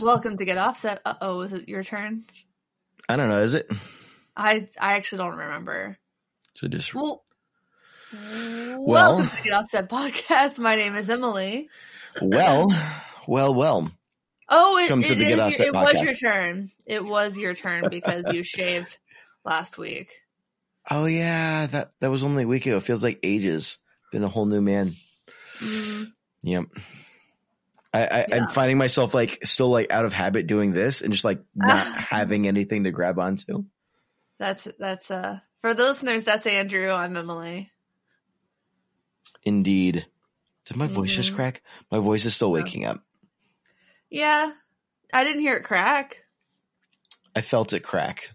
Welcome to Get Offset. Uh oh, is it your turn? I don't know. Is it? I I actually don't remember. So just Well, Well- welcome to Get Offset podcast. My name is Emily. well, well, well. Oh, it, it Get is your- it was your turn. It was your turn because you shaved last week. Oh yeah, that that was only a week ago. It feels like ages. Been a whole new man. Mm, Yep. I, I Yeah. I'm finding myself like still like out of habit doing this and just like not having anything to grab onto. that's that's uh for the listeners. That's Andrew. I'm Emily. Indeed. Did my voice just Mhm. crack? My voice is still waking up. Yeah, I didn't hear it crack. I felt it crack.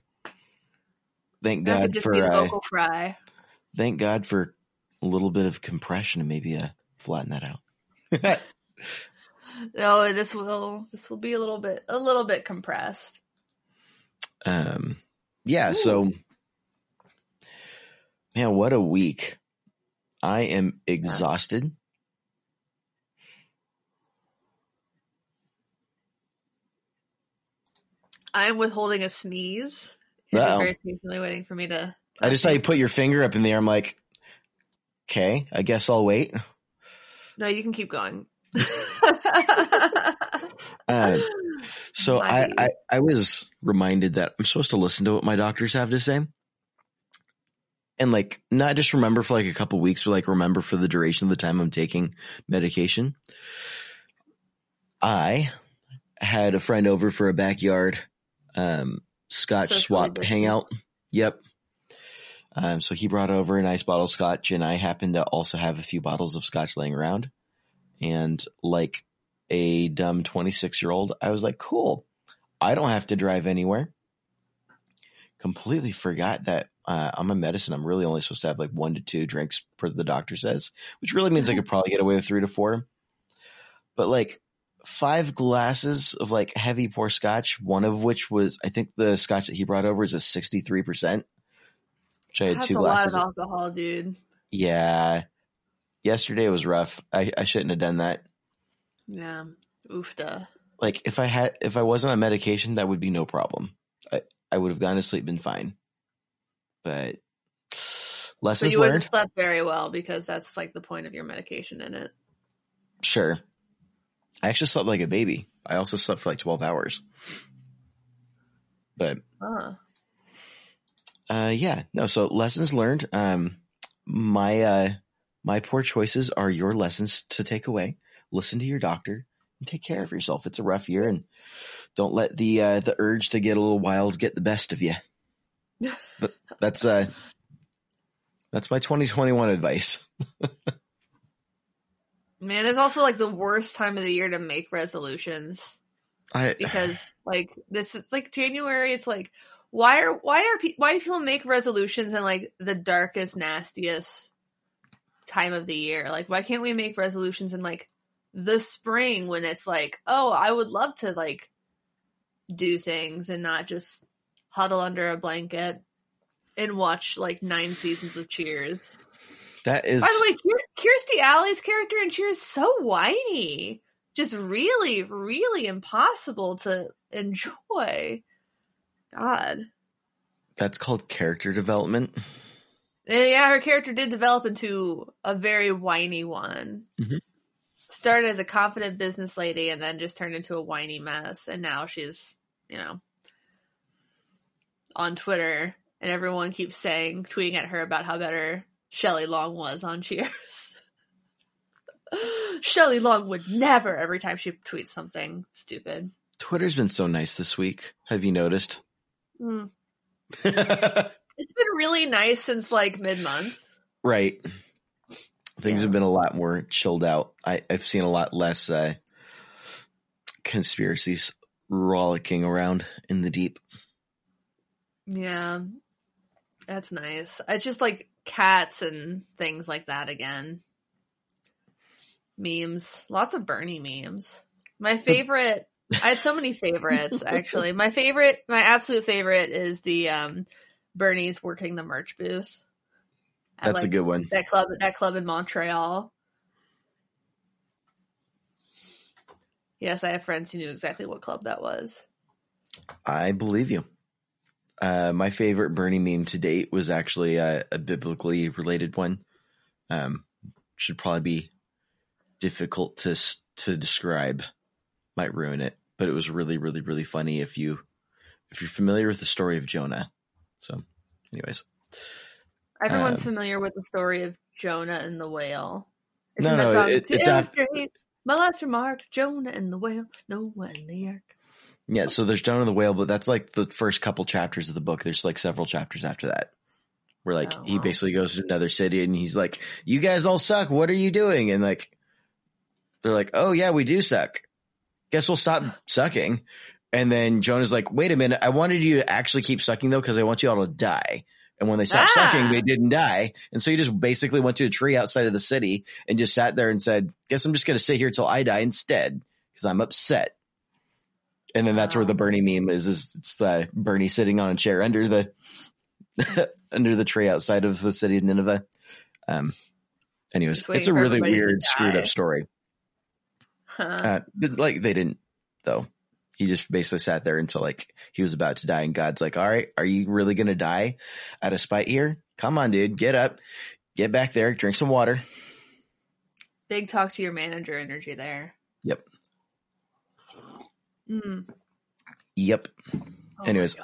Thank That could God just for the uh, vocal fry. thank God for a little bit of compression and maybe uh flatten that out. No, this will this will be a little bit a little bit compressed. Um, yeah, so man, what a week. I am exhausted. I'm withholding a sneeze. Uh-oh. very patiently waiting for me to. I just saw you put your finger up in the air. I'm like, okay, I guess I'll wait. No, you can keep going. Uh, so I. I, I was reminded that I'm supposed to listen to what my doctors have to say. And like, not just remember for like a couple weeks, but like remember for the duration of the time I'm taking medication. I had a friend over for a backyard, um, scotch Socially swap hangout. Yep. Um, so he brought over a nice bottle of scotch and I happened to also have a few bottles of scotch laying around. And like a dumb 26 year old, I was like, cool. I don't have to drive anywhere. Completely forgot that uh, I'm a medicine. I'm really only supposed to have like one to two drinks per the doctor says, which really means I could probably get away with three to four. But like five glasses of like heavy pour scotch, one of which was, I think the scotch that he brought over is a 63%, which I had That's two a lot glasses of alcohol, dude. Yeah. Yesterday was rough. I, I shouldn't have done that. Yeah. Oofda. like if I had if I wasn't on medication, that would be no problem. I I would have gone to sleep, been fine. But But lessons you would have learned, slept very well because that's like the point of your medication in it. sure. I actually slept like a baby. I also slept for like twelve hours. But Huh. uh, yeah, no. So lessons learned. Um, my uh, my poor choices are your lessons to take away. Listen to your doctor and take care of yourself. It's a rough year, and don't let the uh, the urge to get a little wild get the best of you. That's uh, that's my 2021 advice. Man, it's also like the worst time of the year to make resolutions I because like this is like January. It's like why are why are pe- why do people make resolutions in like the darkest, nastiest time of the year? Like why can't we make resolutions in like the spring when it's like oh I would love to like do things and not just huddle under a blanket and watch like nine seasons of Cheers. That is By the way, Kirstie Alley's character in Cheers is so whiny. Just really, really impossible to enjoy. God. that's called character development. Yeah, her character did develop into a very whiny one. Mhm. Started as a confident business lady and then just turned into a whiny mess. And now she's, you know, on Twitter and everyone keeps saying, tweeting at her about how better Shelley Long was on Cheers. Shelley Long would never every time she tweets something stupid. Twitter's been so nice this week. Have you noticed? Mm. It's been really nice since like mid month. right. Things Yeah. have been a lot more chilled out. I, I've seen a lot less uh, conspiracies rollicking around in the deep. Yeah. That's nice. It's just like cats and things like that again. Memes. Lots of Bernie memes. My favorite I had so many favorites actually. My favorite, my absolute favorite is the um Bernie's working the merch booth. at, That's a good one. that club that club in Montreal. Yes, I have friends who knew exactly what club that was. I believe you. Uh, my favorite Bernie meme to date was actually a, a biblically related one. Um, should probably be difficult to to describe. Might ruin it, but it was really, really, really funny if you if you're familiar with the story of Jonah. So, anyways, Everyone's Um, familiar with the story of Jonah and the whale. No, Isn't that no, it- it's af- illustrate my last remark, Jonah and the whale, Noah and the ark. Yeah. So there's Jonah the whale, but that's like the first couple chapters of the book. There's like several chapters after that. Where like Oh, he basically goes to another city and he's like, "You guys all suck. What are you doing?" And like, they're like, "Oh yeah, we do suck. Guess we'll stop sucking." And then Jonah's like, "Wait a minute. I wanted you to actually keep sucking though, because I want you all to die." And when they stopped Ah. sucking, they didn't die. And so he just basically went to a tree outside of the city and just sat there and said, "Guess I'm just going to sit here till I die instead because I'm upset." And then that's where the Bernie meme is. Is it's uh, Bernie sitting on a chair under the under the tree outside of the city of Nineveh. Um. Anyways, it's a really weird, screwed up story. Huh. Uh, but like they didn't though. He just basically sat there until like he was about to die, and God's like, "All right, are you really gonna die out of spite here? Come on, dude, get up, get back there, drink some water." Big talk to your manager energy there. Yep. Mm. Yep. Oh Anyways.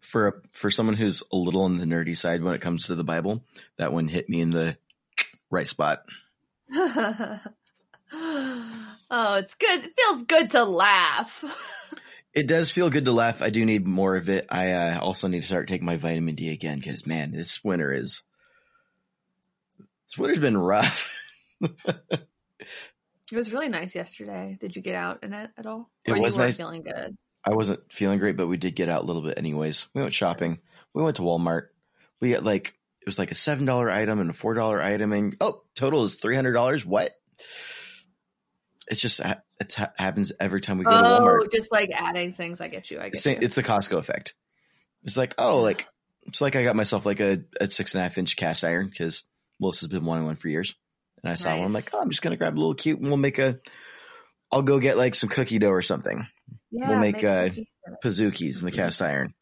For a, for someone who's a little on the nerdy side when it comes to the Bible, that one hit me in the right spot. oh, it's good. It feels good to laugh. It does feel good to laugh. I do need more of it. I uh, also need to start taking my vitamin D again because man, this winter is this winter's been rough. It was really nice yesterday. Did you get out in it at all? It or was you nice. feeling good. I wasn't feeling great, but we did get out a little bit anyways. We went shopping. We went to Walmart. We got like it was like a seven dollar item and a four dollar item, and oh, total is three hundred dollars. What? It's just it happens every time we go to Oh, Walmart. just like adding things. I get you. I get Same- you. It's the Costco effect. It's like oh, like it's like I got myself like a, a six and a half inch cast iron because Melissa's been wanting one for years, and I saw one. I'm like, oh, I'm just gonna grab a little cute, and we'll make a. I'll go get like some cookie dough or something. yeah, we'll make, uh, cookies. Pazookies in the cast iron.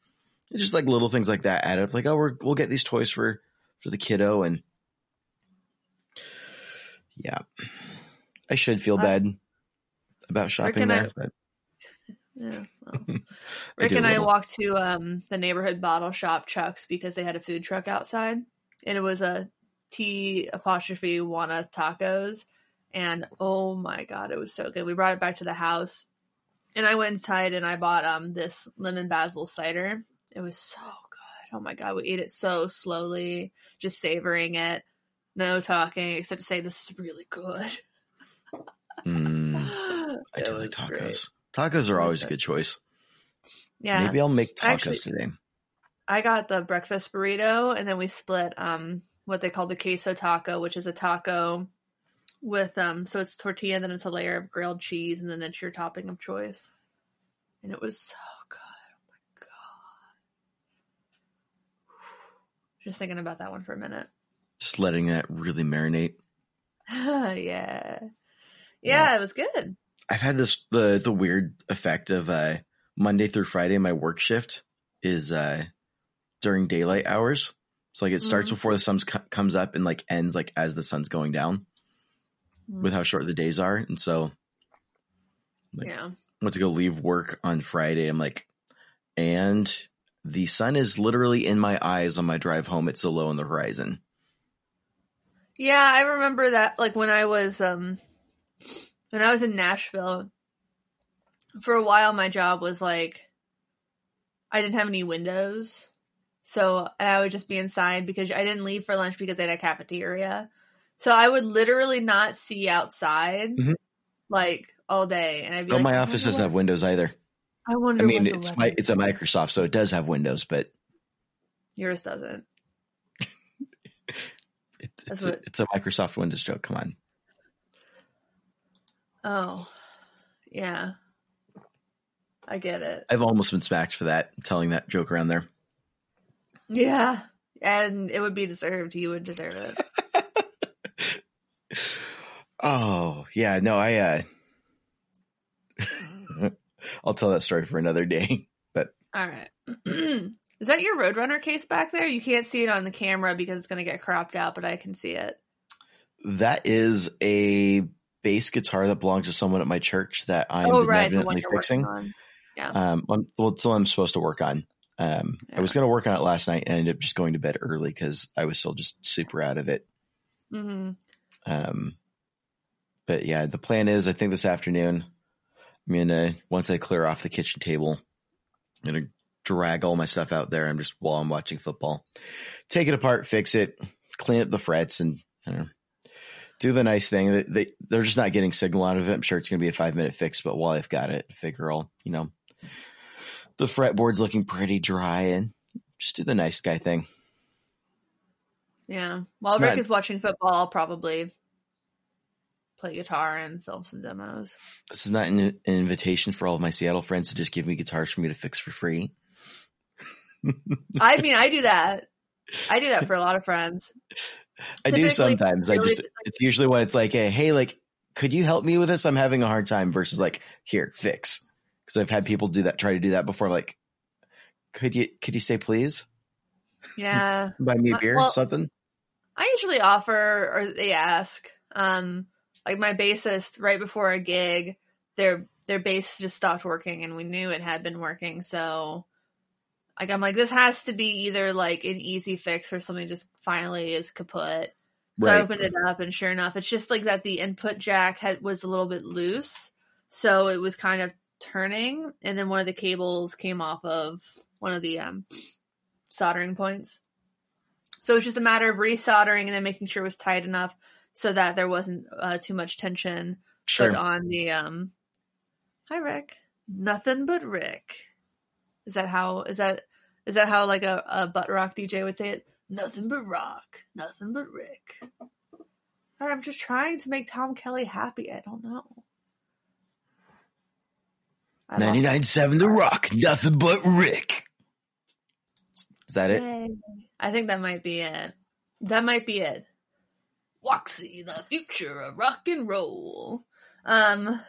It's just like little things like that add up. Like, oh, we're, we'll get these toys for, for the kiddo. And yeah, I should feel bad about shopping and I- there, but Yeah, well. Rick a and I walked to um, the neighborhood bottle shop Chuck's because they had a food truck outside, and it was a T apostrophe wanna tacos, and oh my god, it was so good. We brought it back to the house, and I went inside and I bought um this lemon basil cider. It was so good. Oh my god, we ate it so slowly, just savoring it, no talking, except to say this is really good. Mm, I do like was great. tacos. Tacos are always a good choice. Yeah, Maybe I'll make tacos Actually- today. I got the breakfast burrito, and then we split um what they call the queso taco, which is a taco with um so it's tortilla, then it's a layer of grilled cheese, and then it's your topping of choice. And it was so good. Oh my god! Just thinking about that one for a minute. Just letting that really marinate. yeah. yeah, Yeah. it was good. I've had this the the weird effect of uh Monday through Friday my work shift is uh during daylight hours. So like it starts Mhm. before the sun comes up and like ends like as the sun's going down with how short the days are. And so like- yeah, I went to go leave work on Friday. I'm like, and the sun is literally in my eyes on my drive home. It's so low on the horizon. Yeah, I remember that like when I was um when I was in Nashville for a while my job was like I didn't have any windows. So and I would just be inside because I didn't leave for lunch because they had a cafeteria. So I would literally not see outside Mhm. like all day and I'd be Oh, like my office doesn't have windows either. I wonder I mean, it's my, it's a Microsoft, so it does have windows, but yours doesn't. it, it's, a, what- it's a Microsoft Windows joke. Come on. Oh. Yeah. I get it. I've almost been smacked for that, telling that joke around there. Yeah. And it would be deserved. He would deserve it. Oh, yeah, no, I uh I'll tell that story for another day. But All right. Is that your Roadrunner case back there? You can't see it on the camera because it's going to get cropped out, but I can see it. that is a bass guitar that belongs to someone at my church that I'm oh, right. The one benevolently you're working fixing. Yeah. Um, I'm, well, it's the one I'm supposed to work on. Um, I was going to work on it last night and ended up just going to bed early because I was still just super out of it. hmm Um, but yeah, the plan is I think this afternoon, I'm gonna once I clear off the kitchen table, I'm gonna drag all my stuff out there and just while I'm watching football, take it apart, fix it, clean up the frets, and I don't know, do the nice thing. They, they they're just not getting signal out of it. I'm sure it's gonna be a five minute fix, but while I've got it, figure I'll you know the fretboard's looking pretty dry and just do the nice guy thing. Yeah. While It's Rick not- is watching football, I'll probably play guitar and film some demos. This is not an, an invitation for all of my Seattle friends to just give me guitars for me to fix for free. I mean, I do that. I do that for a lot of friends. I do sometimes. I really, just it's usually when it's like, hey, hey, like, could you help me with this? I'm having a hard time. Versus like, here, fix. Because I've had people do that, try to do that before. Like, could you could you say please Yeah. buy me a beer, well- something? I usually offer or they ask. Um, like my bassist, right before a gig, their their bass just stopped working, and we knew it had been working. So, like, I'm like, this has to be either like an easy fix or something just finally is kaput. So I opened it up, and sure enough, it's just like that. The input jack had was a little bit loose, so it was kind of turning, and then one of the cables came off of one of the um, soldering points. So it's just a matter of resoldering and then making sure it was tight enough so that there wasn't uh, too much tension Sure. put on the um. Hi, Rick. Nothing but Rick. Is that how? Is that is that how like a, a butt rock DJ would say it? Nothing but rock. Nothing but Rick. Or I'm just trying to make Tom Kelly happy. I don't know. I lost- 99.7 The Rock, nothing but Rick. Is that it? I think that might be it. That might be it. Waxy, the future of rock and roll. Um,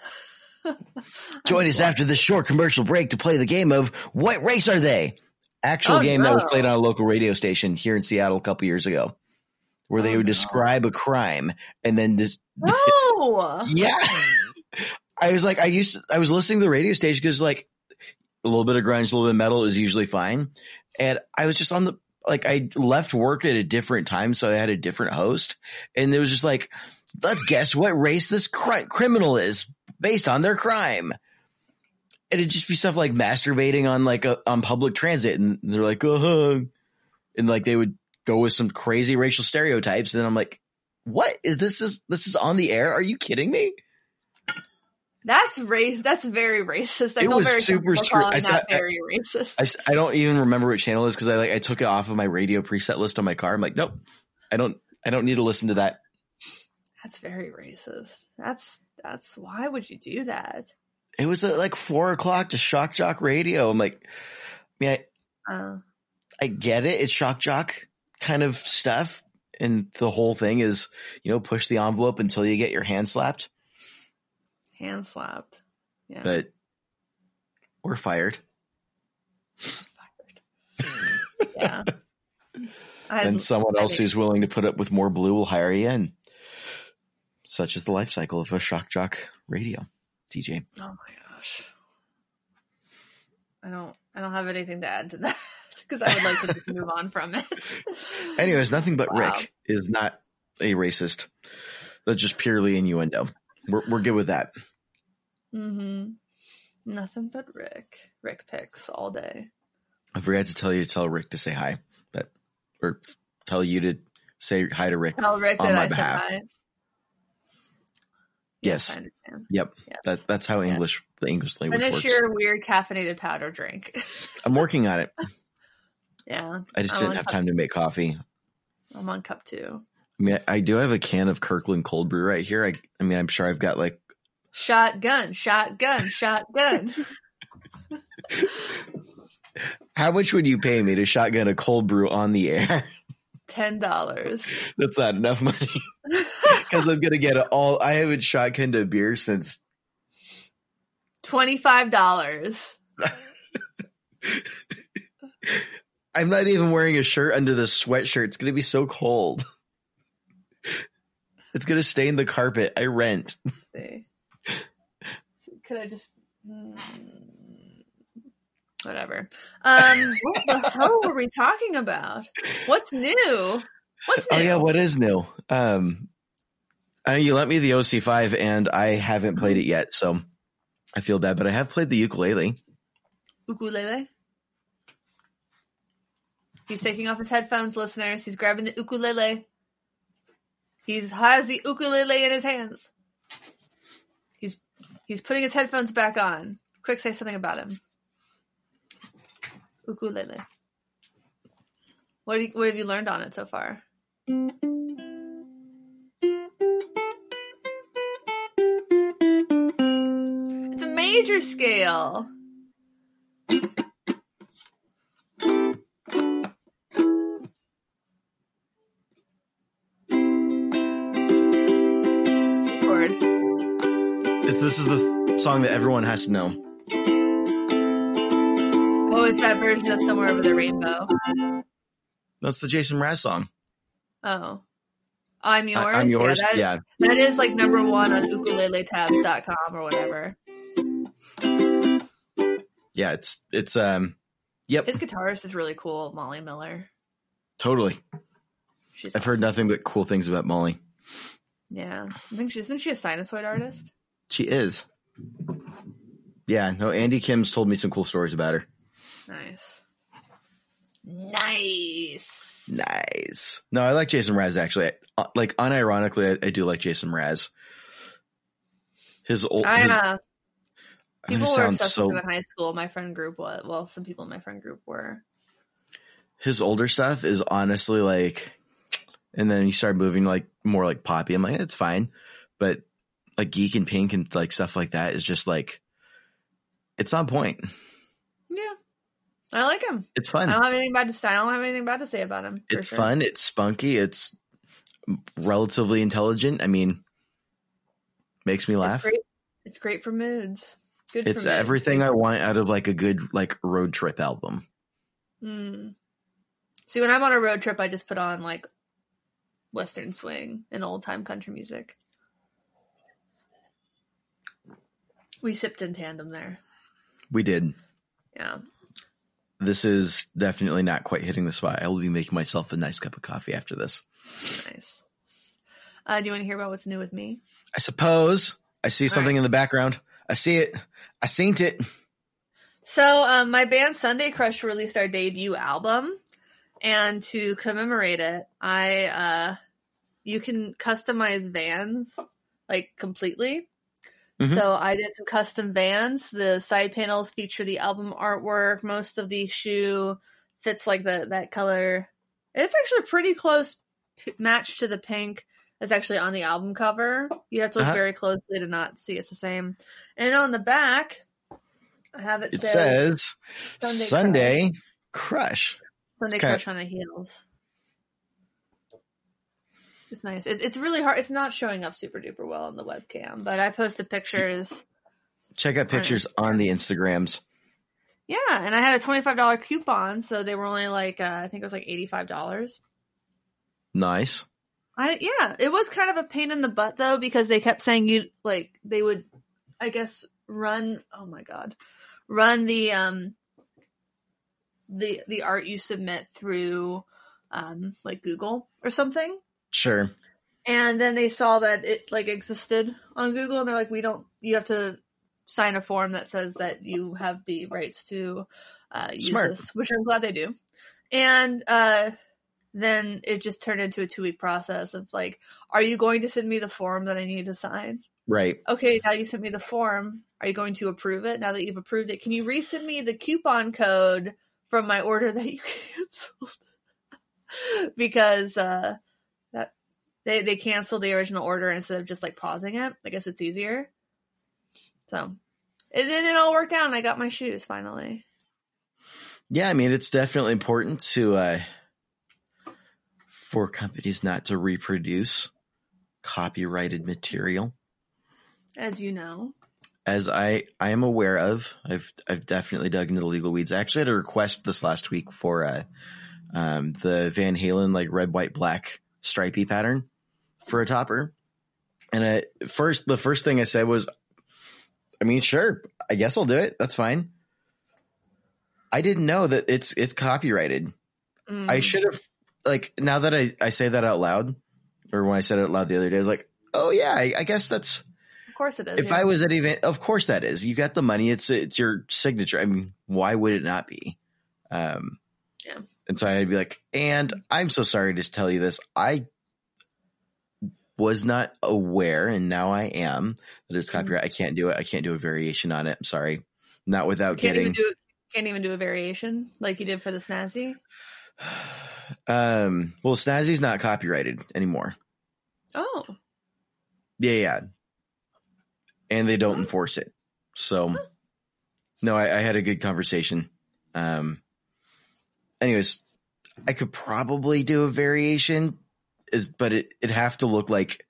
Join us after this short commercial break to play the game of What Race Are They? Actual Oh, game that was played on a local radio station here in Seattle a couple years ago, where they Oh, would no. describe a crime and then just no. yeah. I was like, I used to, I was listening to the radio station because like a little bit of grunge, a little bit of metal is usually fine, and I was just on the like I left work at a different time, so I had a different host, and it was just like, let's guess what race this cri- criminal is based on their crime. And it'd just be stuff like masturbating on like a, on public transit, and they're like, uh and like they would go with some crazy racial stereotypes, and I'm like, what is this? Is this is on the air? Are you kidding me? That's race. That's very racist. I It was very super calling I that saw- I- very racist. I, I don't even remember what channel it is because I like I took it off of my radio preset list on my car. I'm like, nope, I don't I don't need to listen to that. that's very racist. That's that's why would you do that? It was at like four o'clock to Shock Jock Radio. I'm like, I mean, I, Uh, I get it. It's Shock Jock kind of stuff, and the whole thing is you know push the envelope until you get your hand slapped. Hand slapped. Yeah. But we're fired. Fired. yeah. I and someone else who's willing to put up with more blue will hire you. in. such is the life cycle of a Shock Jock Radio DJ. Oh my gosh. I don't I don't have anything to add to that because I would like to move on from it. Anyways, nothing but Wow. Rick is not a racist. That's just purely innuendo. We're we're good with that. Mm-hmm. Nothing but Rick. Rick picks all day. I forgot to tell you to tell Rick to say hi, but or tell you to say hi to Rick. Tell Rick On that my I said behalf. hi. Yes. Yep, Yes. that that's how. English the English language Finish works. your weird caffeinated powder drink. I'm working on it. yeah. I just I'm didn't have cup- time to make coffee. I'm on cup two. I mean, I, I do have a can of Kirkland cold brew right here. I, I mean, I'm sure I've got like Shotgun, shotgun, shotgun. How much would you pay me to shotgun a cold brew on the air? Ten dollars. That's not enough money because I'm gonna get it all. I haven't shotgunned a beer since Twenty-five dollars. I'm not even wearing a shirt under this sweatshirt. It's gonna be so cold. It's gonna stain the carpet. I rent. Could I just mm, whatever? Um, what the hell were we talking about? What's new? What's new? Oh yeah, what is new? Um, uh, you lent me the OC5 and I haven't played it yet, so I feel bad. But I have played the ukulele. ukulele. He's taking off his headphones, listeners. He's grabbing the ukulele. He has the ukulele in his hands. He's he's putting his headphones back on. Quick, say something about him. Ukulele. What, you, what have you learned on it so far? It's a major scale. This is the song that everyone has to know. Oh, it's that version of Somewhere Over the Rainbow. That's the Jason Mraz song. Oh. I'm yours. I, am yours. that, Yeah, that is like number one on ukuleletabs.com or whatever. yeah. It's it's um. Yep, His guitarist is really cool, Molly Miller. totally. She's I've heard nothing but cool things about Molly. Yeah. I think she isn't she a sinusoid artist? She is. Yeah, no. Andy Kim's told me some cool stories about her. Nice. Nice. Nice. No, I like Jason Mraz actually. Uh, Like unironically, I, I do like Jason Mraz. His old. I his, uh, people were obsessed so. with him in high school. My friend group was well, some people in my friend group were. His older stuff is honestly like, and then you start moving like more like poppy. I'm like, it's fine, but like Geek and Pink and like stuff like that is just like, it's on point. Yeah. I like him. It's fun. I don't have anything bad to say. I don't have anything bad to say about him. It's sure. fun. It's spunky. It's relatively intelligent. I mean, makes me It's laugh. great. It's great for moods. Good. It's for moods. everything I want out of like a good like road trip album. Mm. See, when I'm on a road trip, I just put on like Western swing and old time country music. We sipped in tandem there. We did. Yeah. This is definitely not quite hitting the spot. I will be making myself a nice cup of coffee after this. Nice. Uh, do you want to hear about what's new with me? I suppose I see something in the background. I see it. I seen it. So, um, my band Sunday Crush released our debut album, and to commemorate it, I uh, you can customize vans like completely. Mhm. So I did some custom vans. The side panels feature the album artwork. Most of the shoe fits like the that color. It's actually a pretty close p- match to the pink that's actually on the album cover. You have to look Uh-huh. very closely to not see it's the same. And on the back, I have it, It says, says Sunday Sunday, Crush. Sunday it's kinda- Crush on the heels. It's nice. It's it's really hard. It's not showing up super duper well on the webcam, but I posted pictures. Check out pictures on the Instagrams. Yeah, and I had a twenty five dollar coupon, so they were only like uh, I think it was like eighty five dollars. Nice. I yeah, it was kind of a pain in the butt though because they kept saying you like they would, I guess run. Oh my god, run the um the the art you submit through um like Google or something. Sure. And then they saw that it like existed on Google and they're like, we don't, you have to sign a form that says that you have the rights to uh, use Smart. this, which I'm glad they do. And uh, then it just turned into a two week process of like, are you going to send me the form that I need to sign? Right. Okay, now you sent me the form. Are you going to approve it? Now that you've approved it, can you resend me the coupon code from my order that you canceled? because uh, they they canceled the original order instead of just like pausing it. I guess it's easier. So And then it all worked out and I got my shoes finally. Yeah, I mean it's definitely important to uh for companies not to reproduce copyrighted material. As you know. As I I am aware of, I've I've definitely dug into the legal weeds. I actually had a request this last week for uh um the Van Halen like red white black stripy pattern for a topper. And at first the first thing I said was I mean sure, I guess I'll do it. That's fine. I didn't know that it's it's copyrighted. Mm. I should have like now that I, I say that out loud, or when I said it out loud the other day, I was like, oh yeah, I, I guess that's Of course it is. if yeah. I was at event, of course that is. You got the money. It's it's your signature. I mean, why would it not be? Um, Yeah. And so I'd be like, and I'm so sorry to tell you this. I was not aware, and now I am that it's Mhm. copyright. I can't do it. I can't do a variation on it. I'm sorry. Not without can't getting. even do can't even do a variation like you did for the snazzy. um. Well, Snazzy's not copyrighted anymore. Oh. Yeah, yeah. And they don't enforce it. So, no, I, I had a good conversation. Um, anyways, I could probably do a variation, is but it it'd have to look like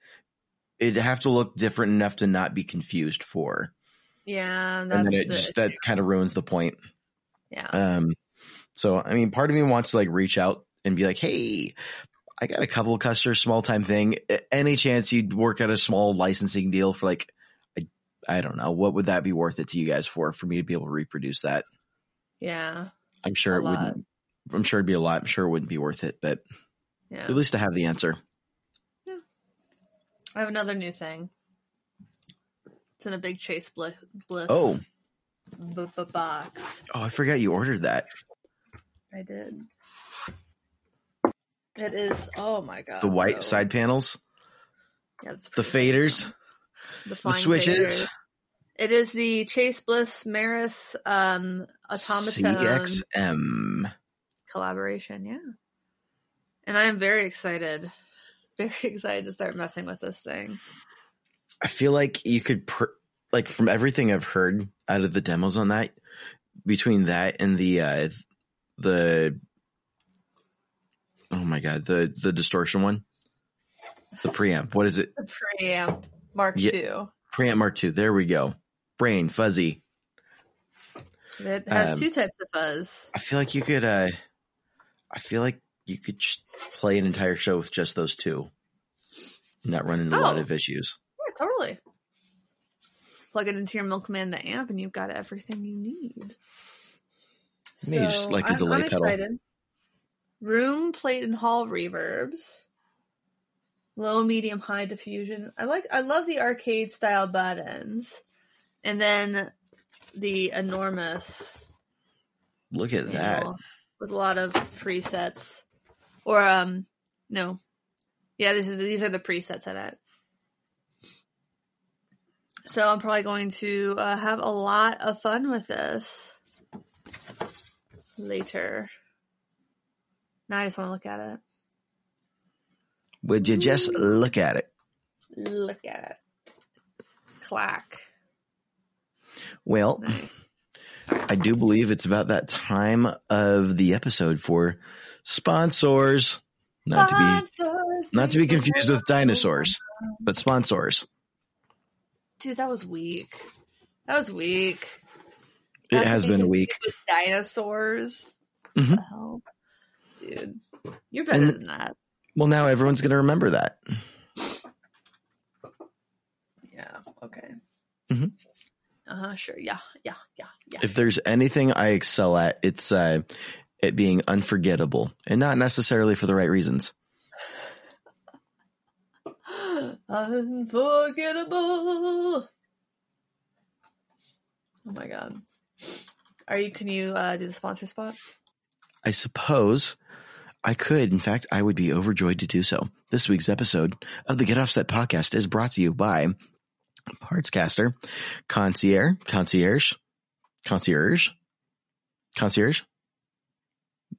it'd have to look different enough to not be confused for, Yeah, that's and then it the- just that kind of ruins the point. yeah. Um, so I mean, part of me wants to like reach out and be like, hey. I got a couple of customers, small time thing. Any chance you'd work out a small licensing deal for like, I, I don't know, what would that be worth it to you guys for, for me to be able to reproduce that? yeah. I'm sure it lot. wouldn't, I'm sure it'd be a lot. I'm sure it wouldn't be worth it, but Yeah. at least I have the answer. Yeah. I have another new thing. It's in a big Chase Bliss, bliss Oh, b- b- box. oh, I forgot you ordered that. I did. It is. Oh my god. The white so- side panels, yeah, the faders, awesome. the, the switches. It is the Chase Bliss Meris um Automatone CXM. collaboration. Yeah, and I am very excited. Very excited to start messing with this thing. I feel like you could, pr- like from everything I've heard out of the demos on that, between that and the, uh, the, oh my God, the, the distortion one, the preamp. What is it? The preamp Mark Yeah. II. Preamp Mark II. There we go. Brain fuzzy. It has Um, two types of fuzz. I feel like you could, uh, I feel like you could just play an entire show with just those two. Not run into a lot Oh. of issues. Yeah, totally. Plug it into your Milkman the amp, and you've got everything you need. Maybe just like a I'm- delay I'm pedal. excited. Room, plate, and hall reverbs. Low, medium, high diffusion. I like. I love the arcade style buttons, and then the enormous Look at that. with a lot of presets. Or um, no, yeah. This is these are the presets in it. So I'm probably going to uh, have a lot of fun with this later. Now I just want to look at it. Would you just look at it? Look at it. Clack. Well, Nice. I do believe it's about that time of the episode for sponsors. Not to be not to be confused with dinosaurs, but sponsors. Dude, that was weak. That was weak. It Not to has be been a confused week. with Dinosaurs. Mhm. The hell? Dude. You're better And- than that. Well, now everyone's going to remember that. Yeah, okay. Mhm. Uh huh, sure. Yeah, yeah, yeah, yeah. If there's anything I excel at, it's uh, it being unforgettable, and not necessarily for the right reasons. Unforgettable. Oh my god. Are you can you uh do the sponsor spot? I suppose I could. In fact, I would be overjoyed to do so. This week's episode of the Get Offset podcast is brought to you by Partscaster, Concierge, Concierge, Concierge, Concierge.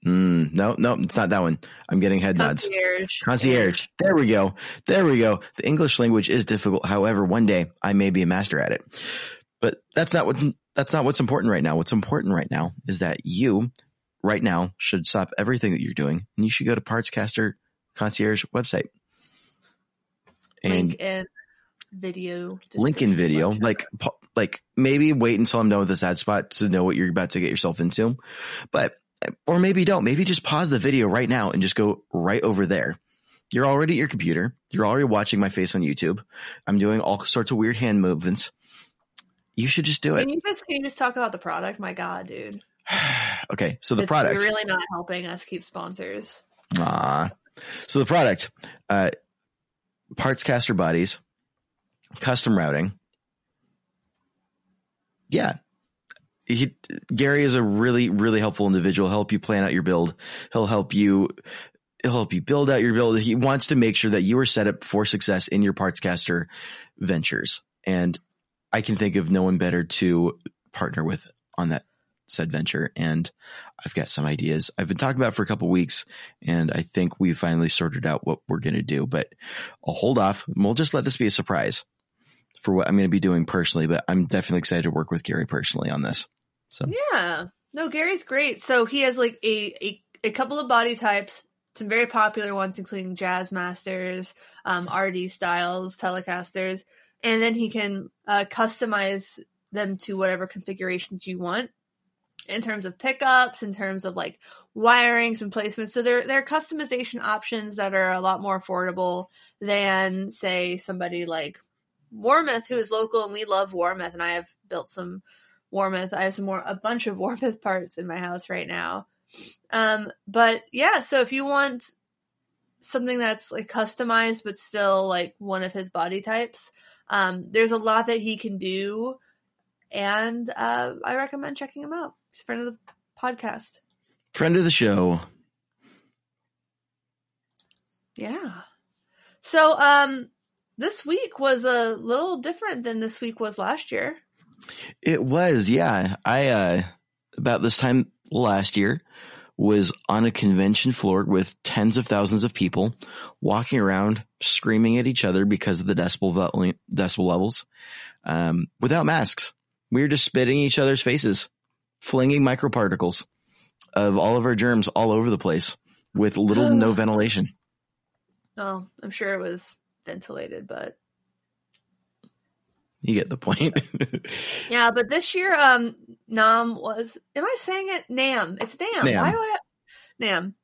Mm, no, no, it's not that one. I'm getting head nods. Concierge. Concierge. There we go. There we go. The English language is difficult. However, one day I may be a master at it. But that's not what that's not what's important right now. What's important right now is that you right now should stop everything that you're doing and you should go to Partscaster Concierge website. And Link in video. link in description video, section. like like maybe wait until I'm done with this ad spot to know what you're about to get yourself into. But or maybe don't. Maybe just pause the video right now and just go right over there. You're already at your computer. You're already watching my face on YouTube. I'm doing all sorts of weird hand movements. You should just do it. Can you just can you just talk about the product? My God, dude. okay, so the It's- product. You're really not helping us keep sponsors. Ah, So the product, uh, parts caster bodies, custom routing. Yeah. He, Gary is a really, really helpful individual. He'll help you plan out your build. He'll help you, he'll help you build out your build. He wants to make sure that you are set up for success in your parts caster ventures. And I can think of no one better to partner with on that said venture. And I've got some ideas I've been talking about for a couple weeks and I think we finally sorted out what we're going to do, but I'll hold off. We'll just let this be a surprise for what I'm going to be doing personally, but I'm definitely excited to work with Gary personally on this. So Yeah. No, Gary's great. So he has like a, a, a couple of body types, some very popular ones, including Jazz Masters, um, RD styles, Telecasters, and then he can uh, customize them to whatever configurations you want in terms of pickups, in terms of like wirings and placements. So there, there are customization options that are a lot more affordable than, say, somebody like Warmoth, who is local, and we love Warmoth, and I have built some Warmoth. I have some more, a bunch of Warmoth parts in my house right now. Um, but yeah, so if you want something that's like customized but still like one of his body types, um, there's a lot that he can do, and uh, I recommend checking him out. He's a friend of the podcast. friend of the show. Yeah. So, um, this week was a little different than this week was last year. It was, yeah. I, uh, about this time last year was on a convention floor with tens of thousands of people walking around screaming at each other because of the decibel, vel- decibel levels, um, without masks. We were just spitting each other's faces, flinging microparticles of all of our germs all over the place with little to no ventilation. Oh, I'm sure it was ventilated, but You get the point. yeah. But this year, um, NAMM was. Am I saying it? NAMM. It's NAMM. NAMM. Why I? NAMM.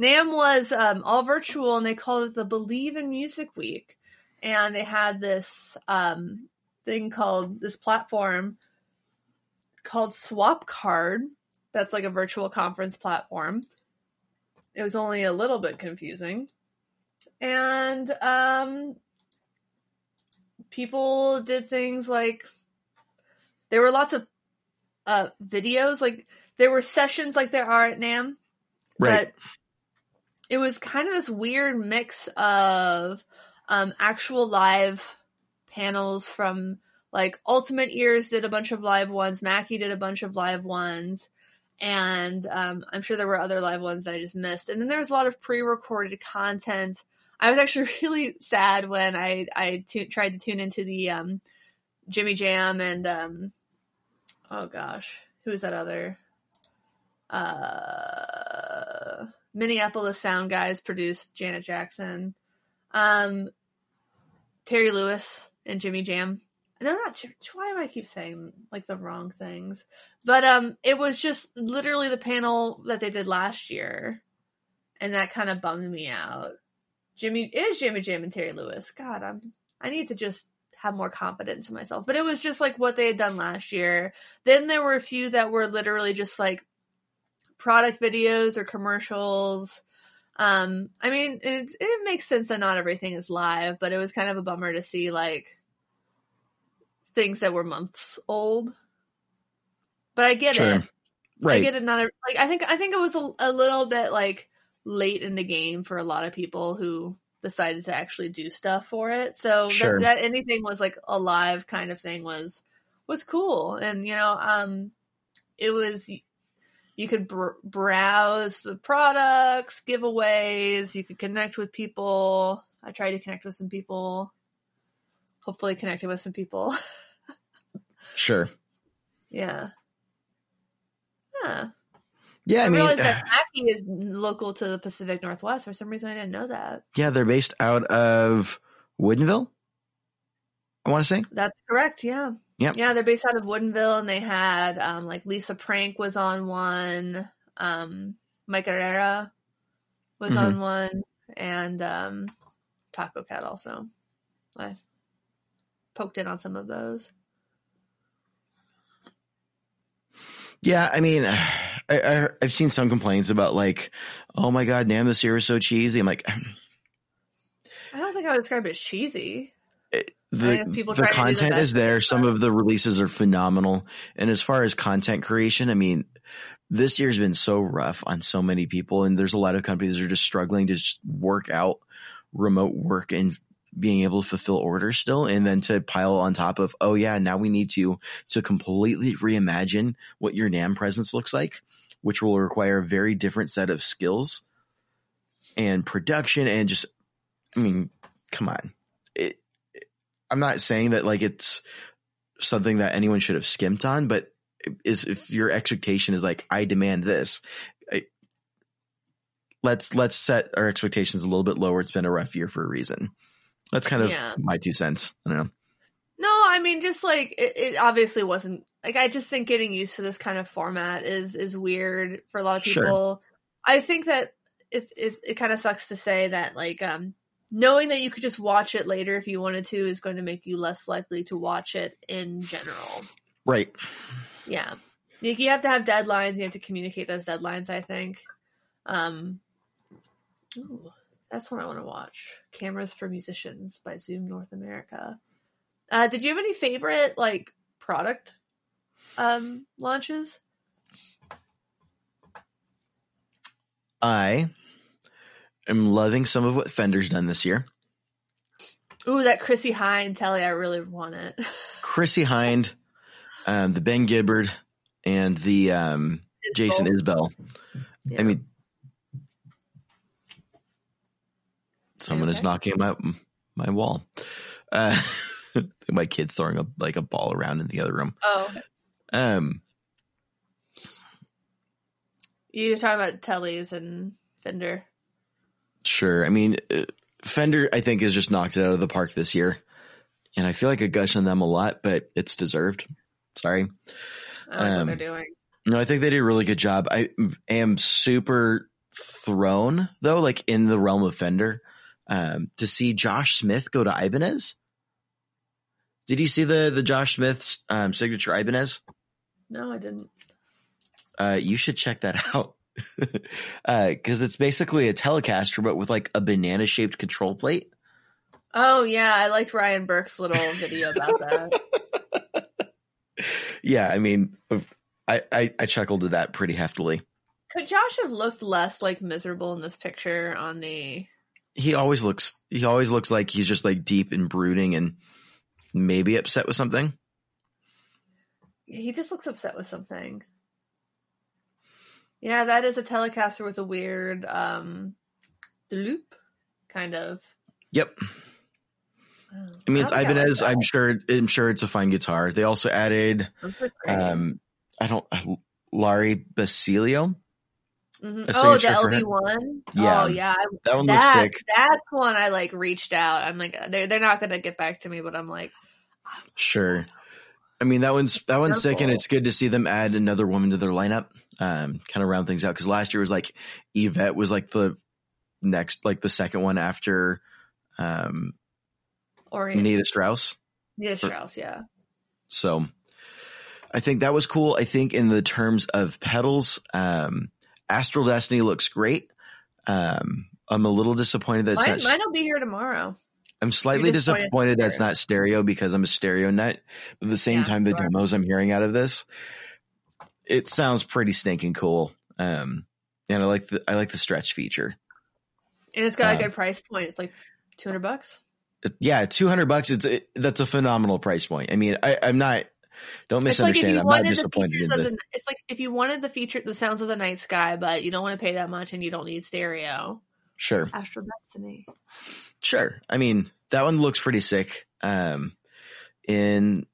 NAMM was um, all virtual, and they called it the Believe in Music Week, and they had this um thing called this platform called Swapcard. That's like a virtual conference platform. It was only a little bit confusing. And um people did things like there were lots of uh videos like there were sessions like there are at NAMM right. but it was kind of this weird mix of um, actual live panels from like Ultimate Ears did a bunch of live ones, Mackie did a bunch of live ones, and um, I'm sure there were other live ones that I just missed. And then there was a lot of pre-recorded content. I was actually really sad when I I tried to tune into the um, Jimmy Jam and um, oh gosh, who is that other? Uh, Minneapolis Sound guys produced Janet Jackson, um, Terry Lewis and Jimmy Jam. No, not why do I keep saying like the wrong things? But um, it was just literally the panel that they did last year, and that kind of bummed me out. Jimmy it is Jimmy Jam and Terry Lewis. God, I'm I need to just have more confidence in myself. But it was just like what they had done last year. Then there were a few that were literally just like product videos or commercials. Um, I mean, it, it makes sense that not everything is live, but it was kind of a bummer to see like things that were months old. But I get Sure. it. I get it. Not like I think I think it was a, a little bit like late in the game for a lot of people who decided to actually do stuff for it. So Sure. that, that anything was like a live kind of thing was was cool, and you know, um, it was you could br- browse the products, giveaways. You could connect with people. I tried to connect with some people. Hopefully, connected with some people. Sure. Yeah. Huh. Yeah, I, I mean, realized that Mackie is local to the Pacific Northwest. For some reason, I didn't know that. yeah, they're based out of Woodinville. I want to say. That's correct. Yeah. Yep. Yeah, they're based out of Woodinville, and they had um, like Lisa Prank was on one. Um, Mike Herrera was Mhm. on one, and um, Tacocat also. I poked in on some of those. Yeah, I mean, I, I I've seen some complaints about like, oh my god, damn, this year is so cheesy. I'm like, I don't think I would describe it as cheesy. the the content is there. Some of the releases are phenomenal, and as far as content creation, I mean, this year's been so rough on so many people, and there's a lot of companies that are just struggling to just work out remote work and being able to fulfill orders still, and then to pile on top of, oh yeah, now we need to to completely reimagine what your NAMM presence looks like, which will require a very different set of skills and production and just, I mean, come on. It, I'm not saying that like it's something that anyone should have skimped on, but is if your expectation is like I demand this, let's let's set our expectations a little bit lower. It's been a rough year for a reason. That's kind of Yeah. my two cents. I don't know. No, I mean, just like it, it obviously wasn't like I just think getting used to this kind of format is is weird for a lot of Sure. people. I think that it it, it kind of sucks to say that like um knowing that you could just watch it later if you wanted to is going to make you less likely to watch it in general. Right. Yeah. Like you have to have deadlines, you have to communicate those deadlines, I think. Um ooh, that's what I want to watch. Cameras for Musicians by Zoom North America. Uh did you have any favorite like product um launches? I am loving some of what Fender's done this year. Ooh, that Chrissie Hynde telly, I really want it. Chrissie Hynde, um, the Ben Gibbard, and the um, Jason Isbell. Yeah. I mean, someone is okay? knocking my my wall. Uh, my kid's throwing a like a ball around in the other room. Oh, Um, you're talking about Telly's and Fender. sure. I mean, uh, Fender, I think, has just knocked it out of the park this year, and I feel like I gush on them a lot, but it's deserved. Sorry. I don't know Um, what they're doing. No, I think they did a really good job. I am super thrown though, like in the realm of Fender, um, to see Josh Smith go to Ibanez. Did you see the the Josh Smith's um, signature Ibanez? No, I didn't. Uh, you should check that out because it's basically a Telecaster but with like a banana shaped control plate. Oh yeah, I liked Ryan Burke's little video about that. Yeah, I mean, I, I I chuckled at that pretty heftily. Could Josh have looked less like miserable in this picture on the he always looks he always looks like he's just like deep and brooding and maybe upset with something. He just looks upset with something. Yeah, that is a Telecaster with a weird um loop kind of. Yep. Oh, I mean it's like Ibanez. that. I'm sure I'm sure it's a fine guitar. They also added Those look great. um I don't Lari Basilio. Mhm. Oh, the LV one. Yeah. Oh yeah, That one that, looks sick. That's one I like reached out. I'm like, they're they're not gonna get back to me, but I'm like, Sure. I mean that one's that one's sick and it's good to see them add another woman to their lineup. Um kind of round things out because last year was like Yvette was like the next like the second one after um Orient. Nita Strauss. Nita Strauss, yeah. So I think that was cool. I think in the terms of pedals, um, Astral Destiny looks great. Um, I'm a little disappointed that it's Mine, not, mine will be here tomorrow. I'm slightly disappointed disappointed it's that's not stereo because I'm a stereo nut. But at the same Yeah, time, the you are. demos I'm hearing out of this, it sounds pretty stinking cool. Um, and I like the, I like the stretch feature. And it's got Um, a good price point. It's like two hundred bucks. Yeah, 200 bucks. It's, it, that's a phenomenal price point. I mean, I, I'm not, don't It's like if misunderstand. you I'm not disappointed features in of the, the. It's like if you wanted the feature, the sounds of the night sky, but you don't want to pay that much and you don't need stereo. sure. Astral Destiny. Sure. I mean, that one looks pretty sick. Um, in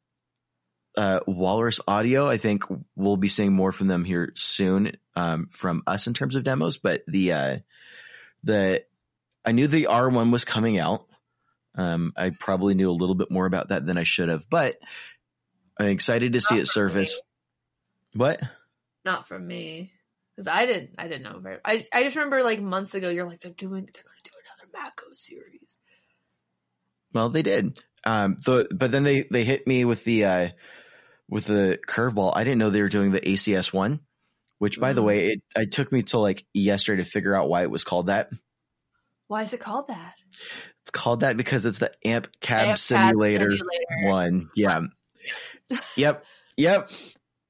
uh, Walrus Audio. I think we'll be seeing more from them here soon um, from us in terms of demos. But the uh, the I knew the R1 was coming out. Um, I probably knew a little bit more about that than I should have, but I'm excited to see Not it surface. What? Not from me. Because I didn't I didn't know very I I just remember like months ago you're like they're doing they're gonna do another Mako series. Well, they did. Um, the but then they they hit me with the uh, with the curveball. I didn't know they were doing the ACS one. Which, by the Mm. way, it, it took me till like yesterday to figure out why it was called that. Why is it called that? It's called that because it's the AMP Cab Amp Cab Simulator, Simulator. one. Yeah. Yep. Yep.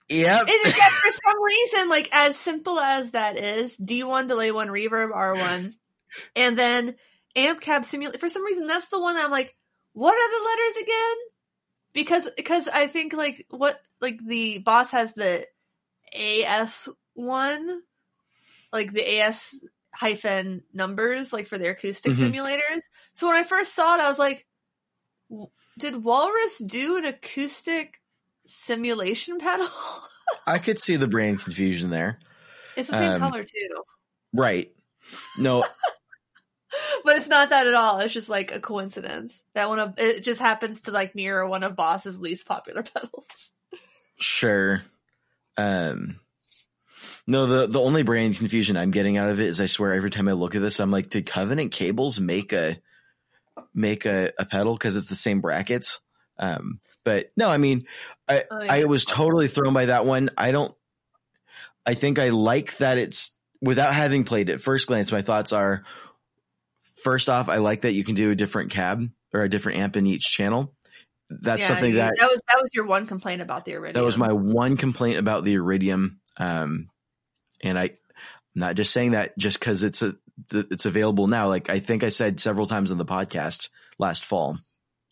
Yep. And again, for some reason, like as simple as that is, D1 delay one reverb R1, and then amp cab simulate. For some reason, that's the one that I'm like, what are the letters again? Because because I think like what like the boss has the AS one, like the AS hyphen numbers, like for their acoustic Mhm. simulators. So when I first saw it, I was like, w- did Walrus do an acoustic simulation pedal? I could see the brain confusion there. It's the same Um, color too, Right. No, but it's not that at all. It's just like a coincidence that one of it just happens to like mirror one of Boss's least popular pedals. sure. Um, no, the, the only brain confusion I'm getting out of it is I swear every time I look at this, I'm like, did Covenant Cables make a, make a, a pedal? Cause it's the same brackets. Um, but no, I mean, I, Oh, yeah. I was totally thrown by that one. I don't, I think I like that it's without having played it. First glance, my thoughts are first off, I like that you can do a different cab or a different amp in each channel. That's Yeah, something that that was that was your one complaint about the Iridium. that was my one complaint about the Iridium. Um, and I, I'm not just saying that just cause it's a, it's available now. Like I think I said several times on the podcast last fall.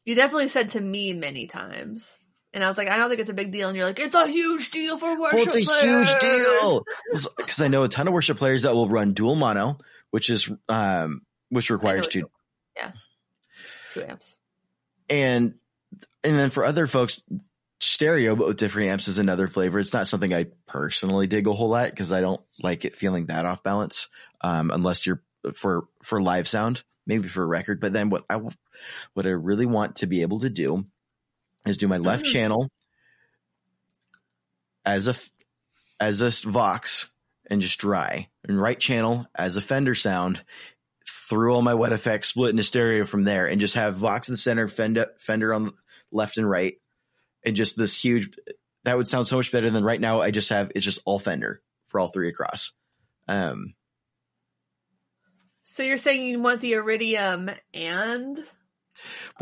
You definitely said to me many times, and I was like, I don't think it's a big deal, and you're like, it's a huge deal for worship. Well, it's a huge deal because I know a ton of worship players that will run dual mono, which is, um, which requires two. Yeah. Two amps. and and then for other folks stereo but with different amps is another flavor it's not something i personally dig a whole lot because i don't like it feeling that off balance um unless you're for for live sound maybe for a record but then what i what i really want to be able to do is do my left Mhm. channel as a as a vox and just dry and right channel as a fender sound through all my wet effects, split into stereo from there, and just have Vox in the center, Fender, Fender on left and right, and just this huge. That would sound so much better than right now. I just have it's just all Fender for all three across. Um, So you're saying you want the Iridium and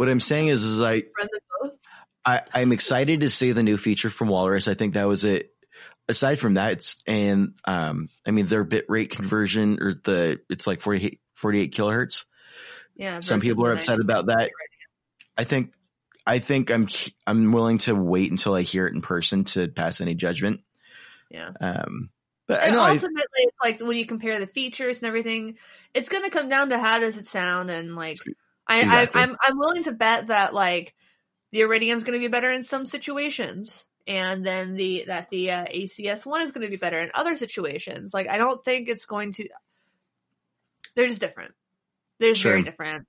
what I'm saying is, is I, run them both? I I'm excited to see the new feature from Walrus. I think that was it. Aside from that, it's and um, I mean their bit rate conversion or the it's like 48, 48 kilohertz. Yeah. Some people are upset 90. about that. I think I think I'm I'm willing to wait until I hear it in person to pass any judgment. Yeah. Um, but I And know I, ultimately, it's like when you compare the features and everything, it's going to come down to how does it sound, and like I, Exactly. I I'm I'm willing to bet that like the Iridium's going to be better in some situations, and then the that the uh, ACS one is going to be better in other situations. Like I don't think it's going to. They're just different. They're just very different.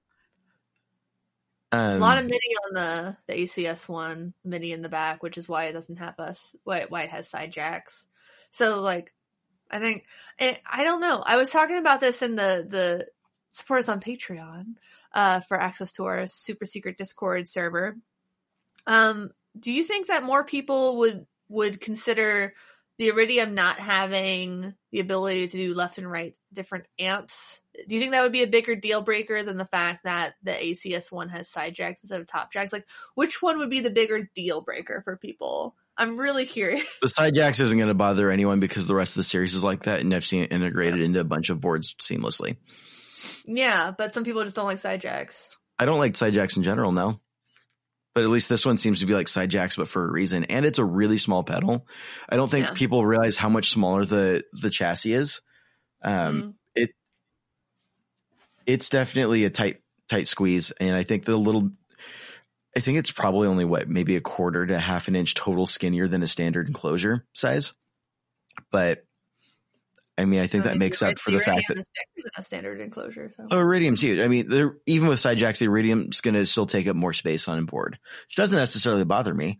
um, A lot of mini on the the ACS one, mini in the back, which is why it doesn't have us. Why why it has side jacks. So like, I think and I don't know. I was talking about this in the the support us on Patreon uh, for access to our super secret Discord server. Um, do you think that more people would would consider the Iridium not having the ability to do left and right different amps? Do you think that would be a bigger deal breaker than the fact that the ACS one has side jacks instead of top jacks? Like, which one would be the bigger deal breaker for people? I'm really curious. the side jacks isn't going to bother anyone because the rest of the series is like that, and I've seen it integrated into a bunch of boards seamlessly. Yeah, but some people just don't like side jacks. I don't like side jacks in general now, but at least this one seems to be like side jacks, but for a reason. And it's a really small pedal. I don't think Yeah. people realize how much smaller the the chassis is. Um, Mm. it's definitely a tight tight squeeze and i think the little I think it's probably only what maybe a quarter to half an inch total skinnier than a standard enclosure size. But I mean, I think that makes up for the fact that a standard enclosure. So. Oh, Iridium's huge. I mean, even with side jacks, the Iridium's going to still take up more space on board, which doesn't necessarily bother me.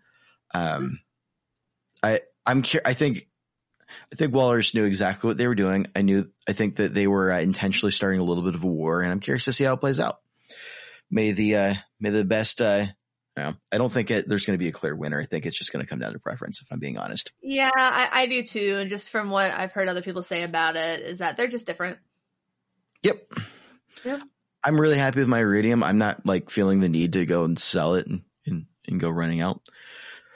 Um, I I'm I think I think Walrus knew exactly what they were doing. I knew I think that they were uh, intentionally starting a little bit of a war, and I'm curious to see how it plays out. May the uh, may the best uh, know, I don't think it, there's going to be a clear winner. I think it's just going to come down to preference, if I'm being honest. Yeah, I, I do too. And just from what I've heard other people say about it, is that they're just different. Yep. Yep. I'm really happy with my Iridium. I'm not like feeling the need to go and sell it and, and, and go running out.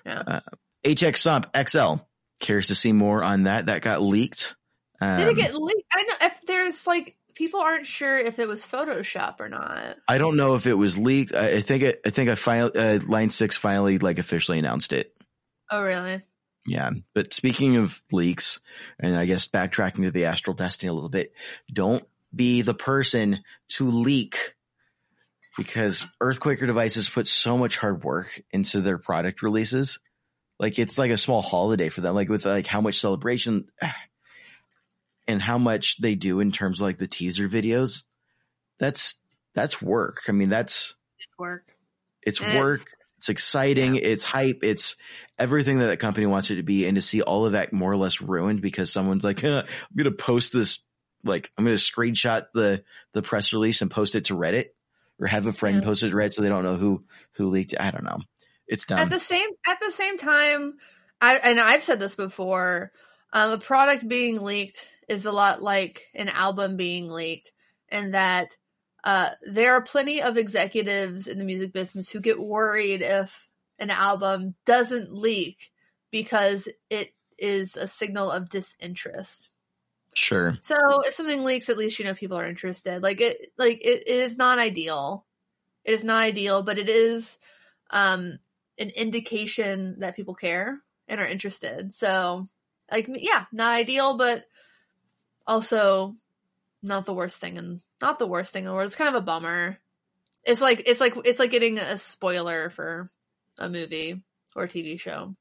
Yeah. Uh, HX Stomp XL. Curious to see more on that. That got leaked. Um, Did it get leaked? I know if there's like people aren't sure if it was Photoshop or not. I don't know if it was leaked. I, I think it, I think I finally uh, Line Six finally like officially announced it. Oh really? Yeah, but speaking of leaks, and I guess backtracking to the Astral Destiny a little bit, don't be the person to leak because Earthquaker devices put so much hard work into their product releases. Like it's like a small holiday for them, like with like how much celebration and how much they do in terms of like the teaser videos, that's that's work. I mean, that's it's work. It's and work. It's, it's exciting. Yeah. It's hype. It's everything that that company wants it to be. And to see all of that more or less ruined because someone's like, I'm going to post this, like, I'm going to screenshot the, the press release and post it to Reddit or have a friend yeah. post it to Reddit so they don't know who, who leaked it. I don't know. It's dumb. At the same, at the same time, I, and I've said this before, um, a product being leaked is a lot like an album being leaked, and that uh, there are plenty of executives in the music business who get worried if an album doesn't leak because it is a signal of disinterest. Sure. So if something leaks, at least you know people are interested. Like it, like it, it is not ideal. It is not ideal, but it is um, an indication that people care and are interested. So, like, yeah, not ideal, but also not the worst thing and not the worst thing in the world. It's kind of a bummer. It's like it's like it's like getting a spoiler for a movie or a TV show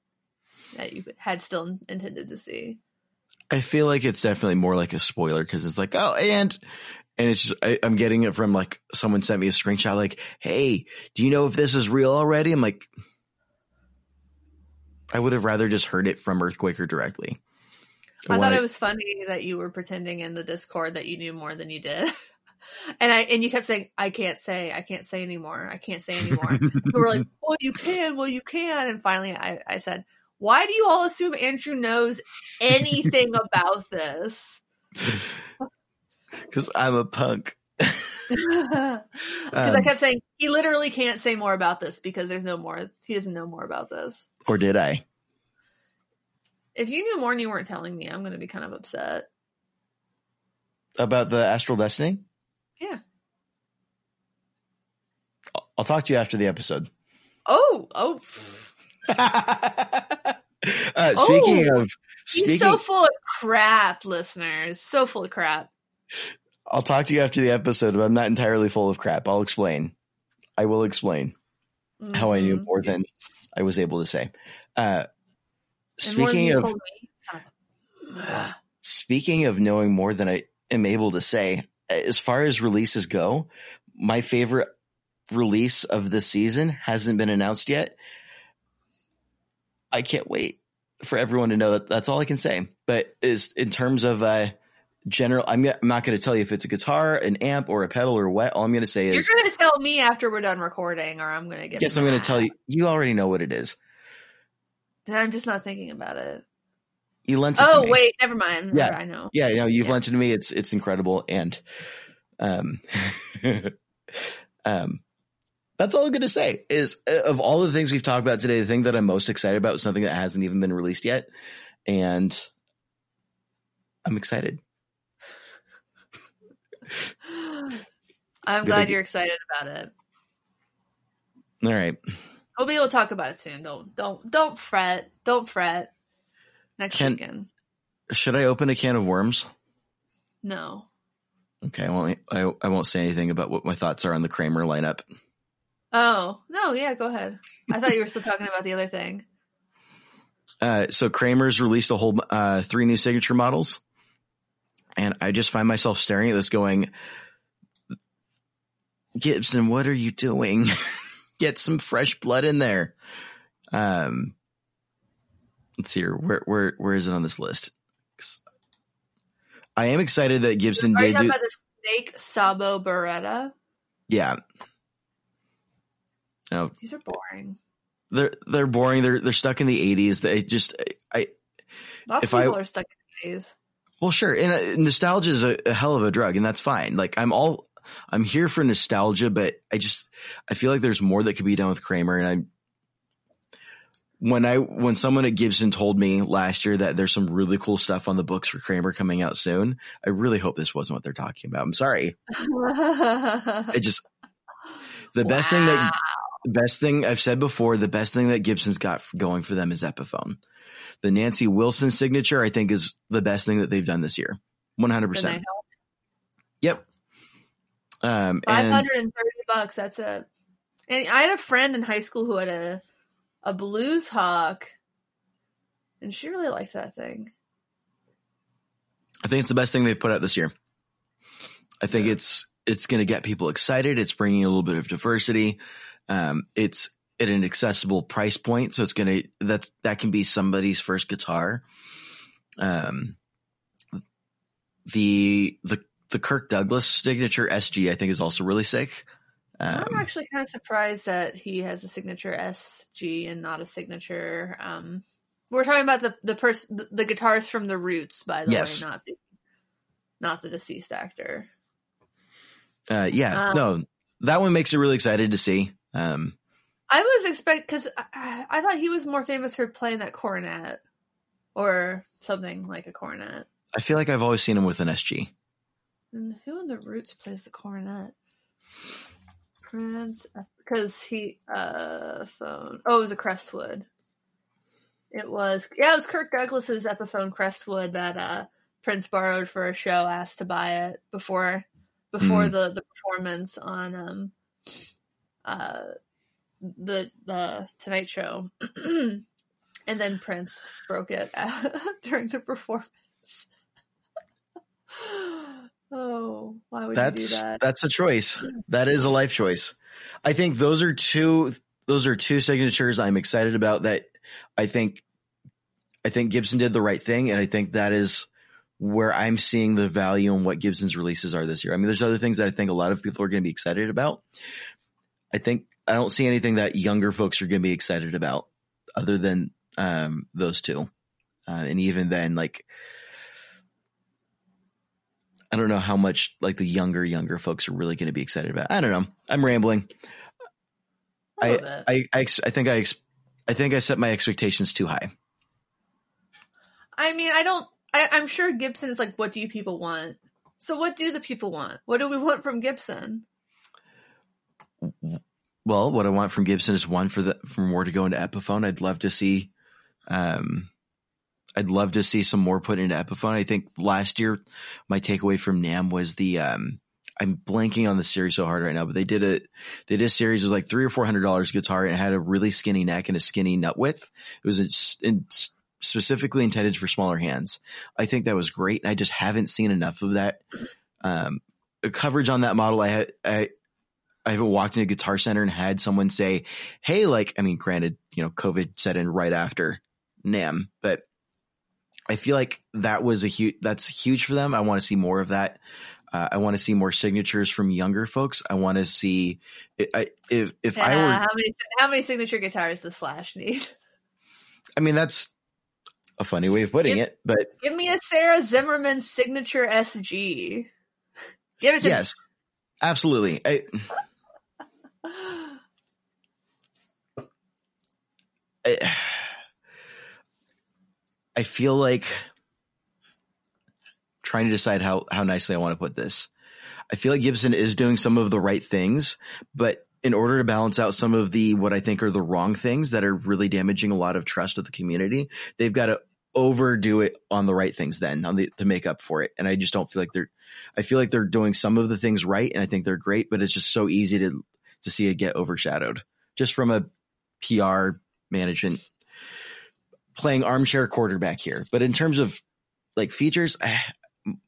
that you had still intended to see. I feel like it's definitely more like a spoiler because it's like, oh, and and it's just I, am getting it from like someone sent me a screenshot like, hey, do you know if this is real already? I'm like, I would have rather just heard it from Earthquaker directly. I thought it was funny that you were pretending in the Discord that you knew more than you did. and I and you kept saying, I can't say, I can't say anymore. I can't say anymore. we were like, Well you can, well you can. And finally I, I said, Why do you all assume Andrew knows anything about this? Because I'm a punk. Because um, I kept saying he literally can't say more about this because there's no more. He doesn't know more about this. Or did I? If you knew more and you weren't telling me, I'm going to be kind of upset. About the Astral Destiny? Yeah. I'll talk to you after the episode. Oh, oh. uh, speaking oh, of, speaking, he's so full of crap, listeners. So full of crap. I'll talk to you after the episode, but I'm not entirely full of crap. I'll explain. I will explain mm-hmm. how I knew mm-hmm. more than I was able to say. Uh, speaking of speaking of knowing more than I am able to say, as far as releases go, my favorite release of the season hasn't been announced yet. I can't wait for everyone to know that that's all I can say. But is in terms of uh, general, I'm, I'm not going to tell you if it's a guitar, an amp, or a pedal or what. All I'm going to say is you're going to tell me after we're done recording, or I'm going to get. Yes, I'm going to tell you. You already know what it is. Then I'm just not thinking about it. You lent it oh, wait, never mind. Yeah, I know. Yeah, you know, you've yeah. lent it to me. It's it's incredible, and um, um, that's all I'm gonna say. Is uh, of all the things we've talked about today, the thing that I'm most excited about is something that hasn't even been released yet, and I'm excited. I'm glad you're excited about it. All right. We'll be able to talk about it soon. Don't don't don't fret. Don't fret. Next can, weekend. Should I open a can of worms? No. Okay, I won't. I, I won't say anything about what my thoughts are on the Kramer lineup. Oh no, yeah, go ahead. I thought you were still talking about the other thing. Uh, so Kramer's released a whole uh, three new signature models, and I just find myself staring at this, going, "Gibson, what are you doing? Get some fresh blood in there." Um, let's see here. Where where where is it on this list? I am excited that Gibson did do. about the snake Sabo Baretta? Yeah. No, These are boring. they're they're boring. They're they're stuck in the '80s. They just I Lots If of I- people are stuck in the eighties. well sure. And uh, nostalgia is a, a hell of a drug, and that's fine. Like I'm all I'm here for nostalgia, but I just I feel like there's more that could be done with Kramer, and I'm when I when someone at Gibson told me last year that there's some really cool stuff on the books for Kramer coming out soon, I really hope this wasn't what they're talking about. I'm sorry. I just the best thing that the best thing I've said before, the best thing that Gibson's got going for them is Epiphone. The Nancy Wilson signature, I think, is the best thing that they've done this year. 100%. Yep. Um, Five hundred and thirty bucks. That's it. And I had a friend in high school who had a a blues hawk, and she really liked that thing. I think it's the best thing they've put out this year. I think it's it's going to get people excited. It's bringing a little bit of diversity. Um, it's at an accessible price point, so it's going to that's that can be somebody's first guitar. Um, the the the Kirk Douglas signature SG, I think, is also really sick. Um, I'm actually kind of surprised that he has a signature SG and not a signature. Um, we're talking about the the person the, the guitars from the Roots, by the Yes. way, not the not the deceased actor. uh, yeah, Um, no, that one makes me really excited to see. Um, I was expect because I, I thought he was more famous for playing that cornet or something like a cornet. I feel like I've always seen him with an SG. And who in the Roots plays the cornet? Prince, because he uh phone. Oh, it was a Crestwood. It was yeah, it was Kirk Douglas's Epiphone Crestwood that uh Prince borrowed for a show. Asked to buy it before before Mm. the the performance on um uh the the Tonight Show, and then Prince broke it during the performance. oh, why would you do that's that? that's a choice. That is a life choice. I think those are two those are two signatures I'm excited about that I think I think Gibson did the right thing and I think that is where I'm seeing the value in what Gibson's releases are this year. I mean there's other things that I think a lot of people are going to be excited about. I think I don't see anything that younger folks are going to be excited about other than um those two. Uh, and even then like I don't know how much like the younger younger folks are really going to be excited about. I don't know. I'm rambling. I little. I I, I think I ex- I think I set my expectations too high. I mean, I don't. I, I'm sure Gibson is like, what do you people want? So, what do the people want? What do we want from Gibson? Well, what I want from Gibson is one for the for more to go into Epiphone. I'd love to see, um, I'd love to see some more put into Epiphone. I think last year my takeaway from NAMM was the um, I'm blanking on the series so hard right now, but they did a they did a series it was like three or four hundred dollars guitar and had a really skinny neck and a skinny nut width. It was in, in, specifically intended for smaller hands. I think that was great. I just haven't seen enough of that. Um, coverage on that model. I had I I haven't walked into a Guitar Center and had someone say, "Hey, like, I mean, granted, you know, COVID set in right after NAMM, but I feel like that was a huge. That's huge for them. I want to see more of that. Uh, I want to see more signatures from younger folks. I want to see I, if if Yeah, I were. how many how many signature guitars does Slash need? I mean, that's a funny way of putting If- it, but Give me a Sarah Zimmerman signature SG. Give it to me. yes, absolutely. I. I, I feel like trying to decide how, how nicely I want to put this. I feel like Gibson is doing some of the right things, but in order to balance out some of the, what I think are the wrong things that are really damaging a lot of trust of the community, they've got to overdo it on the right things then on the, to make up for it. And I just don't feel like they're, I feel like they're doing some of the things right. And I think they're great, but it's just so easy to to see it get overshadowed just from a PR management playing armchair quarterback here. But in terms of like features, eh,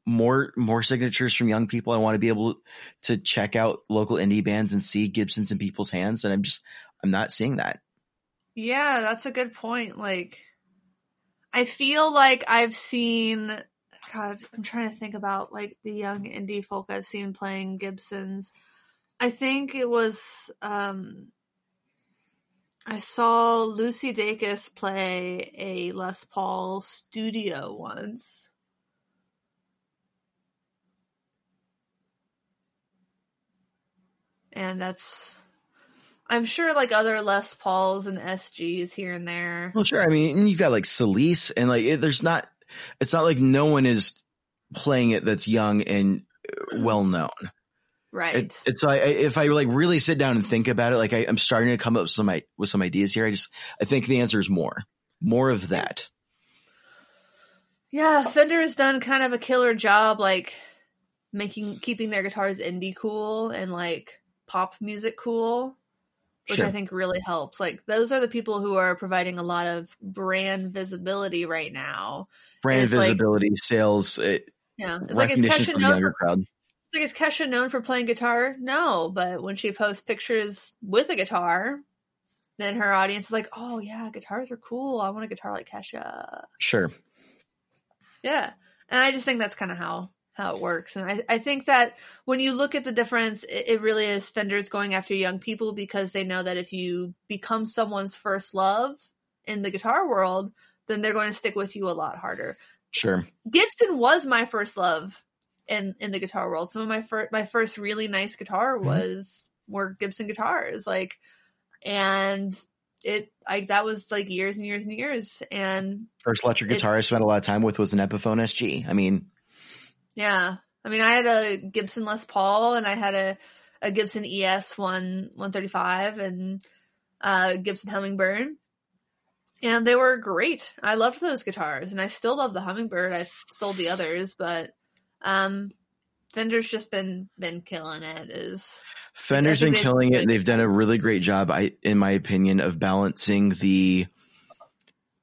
more more signatures from young people. I want to be able to check out local indie bands and see Gibsons in people's hands, and I'm just I'm not seeing that. Yeah, that's a good point. Like, I feel like I've seen. God, I'm trying to think about like the young indie folk I've seen playing Gibsons. I think it was um I saw Lucy Dacus play a Les Paul studio once. And that's I'm sure like other Les Pauls and SGs here and there. Well, sure. I mean, you've got like Celisse and like it, there's not. It's not like no one is playing it that's young and well known. Right. It, it's like if I like really sit down and think about it, like I, am starting to come up with some with some ideas here. I just I think the answer is more, more of that. Yeah, Fender has done kind of a killer job, like making keeping their guitars indie cool and like pop music cool which sure. I think really helps. Like those are the people who are providing a lot of brand visibility right now. Brand visibility, like, sales, it, eh, yeah, it's like Kesha known for, crowd. Like is Kesha known for playing guitar? No, but when she posts pictures with a guitar, then her audience is like, "Oh yeah, guitars are cool. I want a guitar like Kesha." Sure. Yeah, and I just think that's kind of how how it works. And I, I think that when you look at the difference, it, it, really is Fender's going after young people because they know that if you become someone's first love in the guitar world, then they're going to stick with you a lot harder. Sure. Gibson was my first love in in the guitar world. Some of my first my first really nice guitar mm-hmm. was mm-hmm. were Gibson guitars, like, and it I that was like years and years and years. And first electric guitar it, I spent a lot of time with was an Epiphone SG. I mean, yeah. I mean, I had a Gibson Les Paul and I had a, a Gibson ES one 135 and uh Gibson Hummingbird. And they were great. I loved those guitars and I still love the Hummingbird. I sold the others, but um Fender's just been been killing it is Fender's been killing it and they've done a really great job I in my opinion of balancing the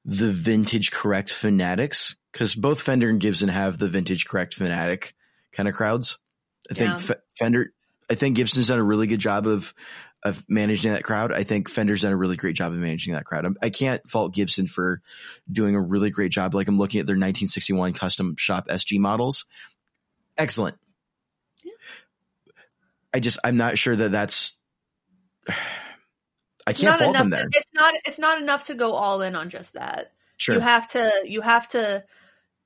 the vintage correct fanatics because both Fender and Gibson have the vintage correct fanatic kind of crowds. I think yeah. F- Fender, I think Gibson's done a really good job of of managing that crowd. I think Fender's done a really great job of managing that crowd. I'm, I can not fault Gibson for doing a really great job. Like I'm looking at their 1961 custom shop SG models. Excellent. Yeah. I just, I'm not sure that that's, I can't fault them there. To, it's not, it's not enough to go all in on just that. Sure. You have to, you have to,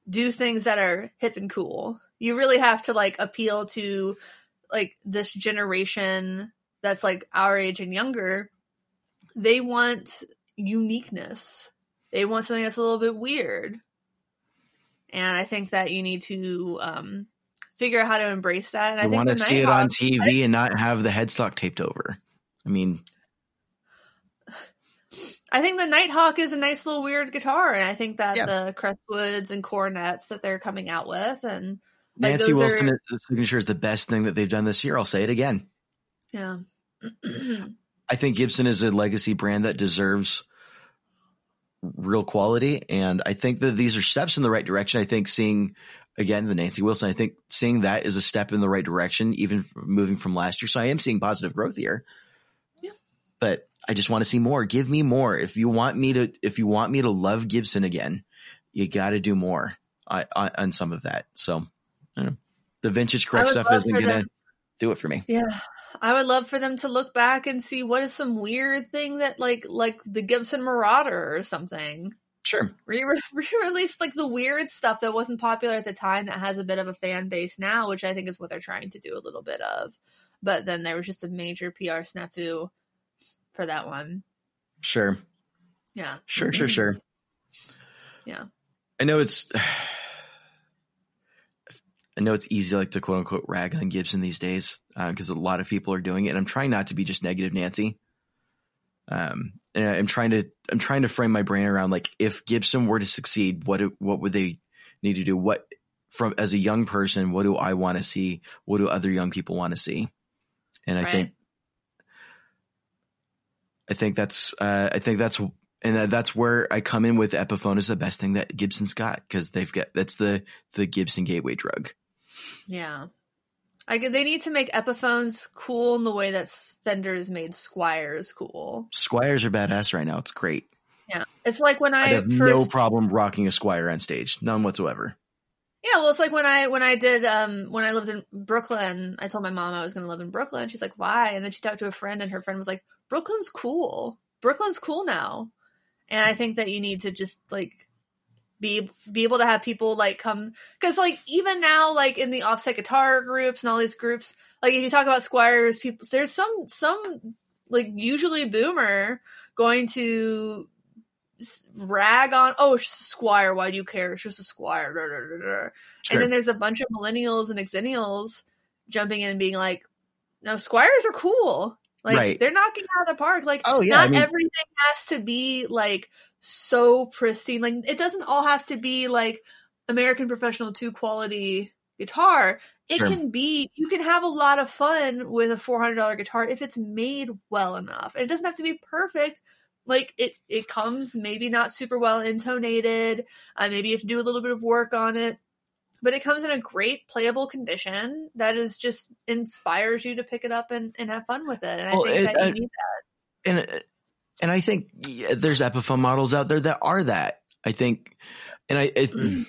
do things that are hip and cool. You really have to like appeal to like this generation that's like our age and younger. They want uniqueness. They want something that's a little bit weird. And I think that you need to um, figure out how to embrace that. And I, I want to see it on TV I, and not have the headstock taped over. I mean, I think the Nighthawk is a nice little weird guitar, and I think that yeah. the Crestwoods and Coronets that they're coming out with, and like, Nancy Wilson are... the signature is the best thing that they've done this year. I'll say it again. Yeah, I think Gibson is a legacy brand that deserves real quality, and I think that these are steps in the right direction. I think seeing again the Nancy Wilson, I think seeing that is a step in the right direction, even moving from last year. So I am seeing positive growth here. Yeah, but I just want to see more. Give me more. If you want me to, if you want me to love Gibson again, you got to do more on, on, some of that. So, the vintage correct stuff isn't going to do it for me. Yeah. I would love for them to look back and see what is some weird thing that like, like the Gibson Marauder or something. Sure. Re release like the weird stuff that wasn't popular at the time that has a bit of a fan base now, which I think is what they're trying to do a little bit of. But then there was just a major PR snafu for that one. Sure. Yeah. Sure, sure, sure. Yeah. I know it's I know it's easy like to quote unquote rag on Gibson these days because uh, a lot of people are doing it and I'm trying not to be just negative Nancy. Um and I'm trying to I'm trying to frame my brain around like if Gibson were to succeed, what what would they need to do? What from as a young person, what do I want to see? What do other young people want to see? And I right. think I think that's uh, I think that's and that's where I come in with Epiphone is the best thing that Gibson's got because they've got that's the the Gibson gateway drug. Yeah. I, they need to make Epiphones cool in the way that Fender has made Squiers cool. Squiers are badass right now. It's great. Yeah, it's like when I, I have first, no problem rocking a Squier on stage, none whatsoever. Yeah, well, it's like when I when I did um when I lived in Brooklyn. I told my mom I was going to live in Brooklyn. She's like, "Why?" And then she talked to a friend, and her friend was like, "Brooklyn's cool. Brooklyn's cool now." And I think that you need to just like be be able to have people like come because like even now like in the offset guitar groups and all these groups like if you talk about squiers people there's some some like usually boomer going to rag on oh squier. Why do you care? It's just a squier. Da, da, da, sure. and then there's a bunch of millennials and exennials jumping in and being like no squiers are cool. Like right. they're knocking out of the park. Like oh yeah not I mean, everything has to be like so pristine. Like it doesn't all have to be like american professional two quality guitar. It sure. can be you can have a lot of fun with a $400 guitar if it's made well enough. It doesn't have to be perfect. Like it it comes maybe not super well intonated. Uh, maybe you have to do a little bit of work on it. But it comes in a great playable condition that is just inspires you to pick it up and, and have fun with it. And well, i think it, that you need that. and and i think there's epiphone models out there that are that i think and i I.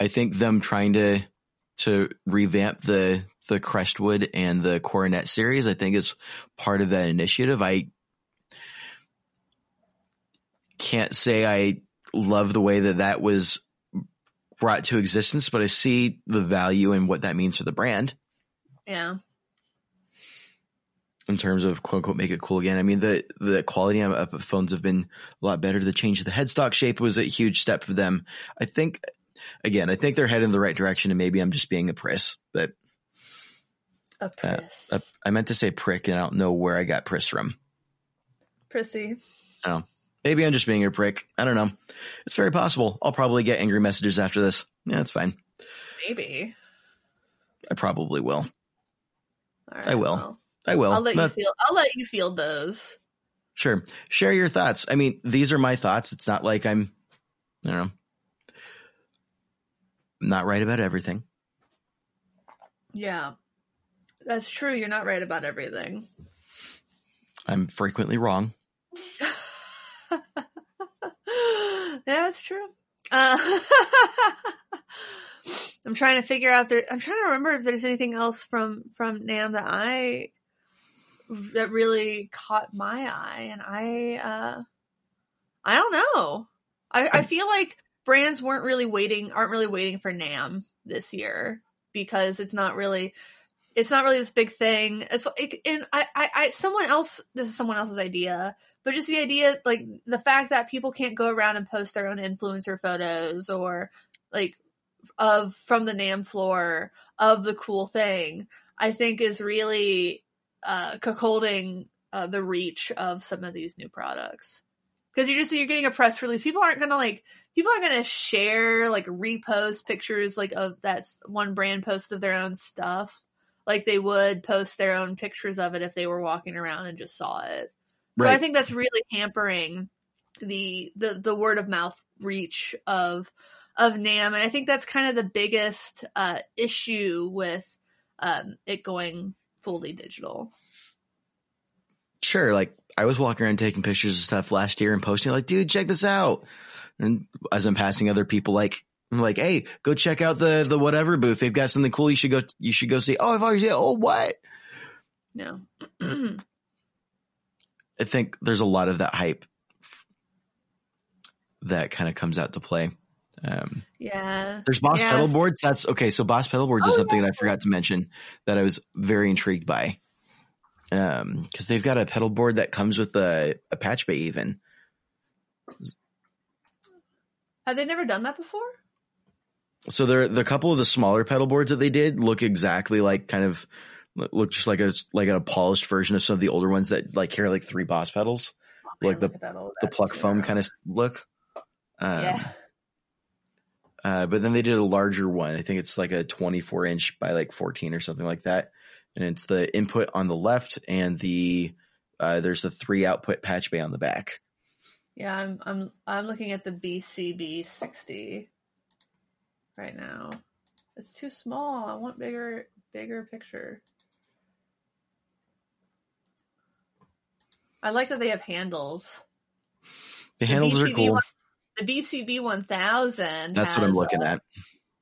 I think them trying to to revamp the the crestwood and the coronet series i think is part of that initiative i can't say I love the way that that was brought to existence, but I see the value and what that means for the brand. Yeah. In terms of quote unquote make it cool again. I mean the the quality of phones have been a lot better. The change of the headstock shape was a huge step for them. I think again, I think they're heading in the right direction and maybe I'm just being a priss, but a priss. Uh, I meant to say prick and I don't know where I got priss from. Prissy. Oh. Maybe I'm just being a prick. I don't know. It's very possible. I'll probably get angry messages after this. Yeah, that's fine. Maybe. I probably will. I will. Well, I will. I'll let you feel. I'll let you feel those. Sure. Share your thoughts. I mean, these are my thoughts. It's not like I'm, I don't know, not right about everything. Yeah, that's true. You're not right about everything. I'm frequently wrong. yeah, that's true. Uh, I'm trying to figure out there. I'm trying to remember if there's anything else from from NAMM that I that really caught my eye, and I uh I don't know. I, I feel like brands weren't really waiting, aren't really waiting for NAMM this year because it's not really it's not really this big thing. It's like, and I, I, I, someone else, this is someone else's idea, but just the idea, like the fact that people can't go around and post their own influencer photos or like of from the NAMM floor of the cool thing, I think is really uh, cuckolding uh, the reach of some of these new products. Because you're just you're getting a press release. People aren't gonna like people aren't gonna share like repost pictures like of that one brand post of their own stuff like they would post their own pictures of it if they were walking around and just saw it. So. I think that's really hampering the the the word of mouth reach of of NAMM, and I think that's kind of the biggest uh, issue with um, it going fully digital. Sure, like I was walking around taking pictures of stuff last year and posting, like, dude, check this out. And as I'm passing other people, like, I'm like, hey, go check out the the whatever booth. They've got something cool. You should go. You should go see. Oh, I've already seen. Oh, what? No. I think there's a lot of that hype that kind of comes out to play. Um, yeah. There's Boss yes. pedal boards. That's okay. So Boss pedal boards oh, is something that I forgot to mention that I was very intrigued by. Um, cause they've got a pedal board that comes with a, a patch bay even. Have they never done that before? So there, the couple of the smaller pedal boards that they did look exactly like kind of look just like a like a polished version of some of the older ones that like carry like three boss pedals, oh, like the the pluck foam kind of look. Um, yeah. Uh, but then they did a larger one. I think it's like a 24 inch by like 14 or something like that. And it's the input on the left and the Uh, there's a three output patch bay on the back. Yeah, I'm I'm I'm looking at the BCB sixty right now. It's too small. I want bigger bigger picture. I like that they have handles. The handles are cool. The BCB one thousand. That's what I'm looking at.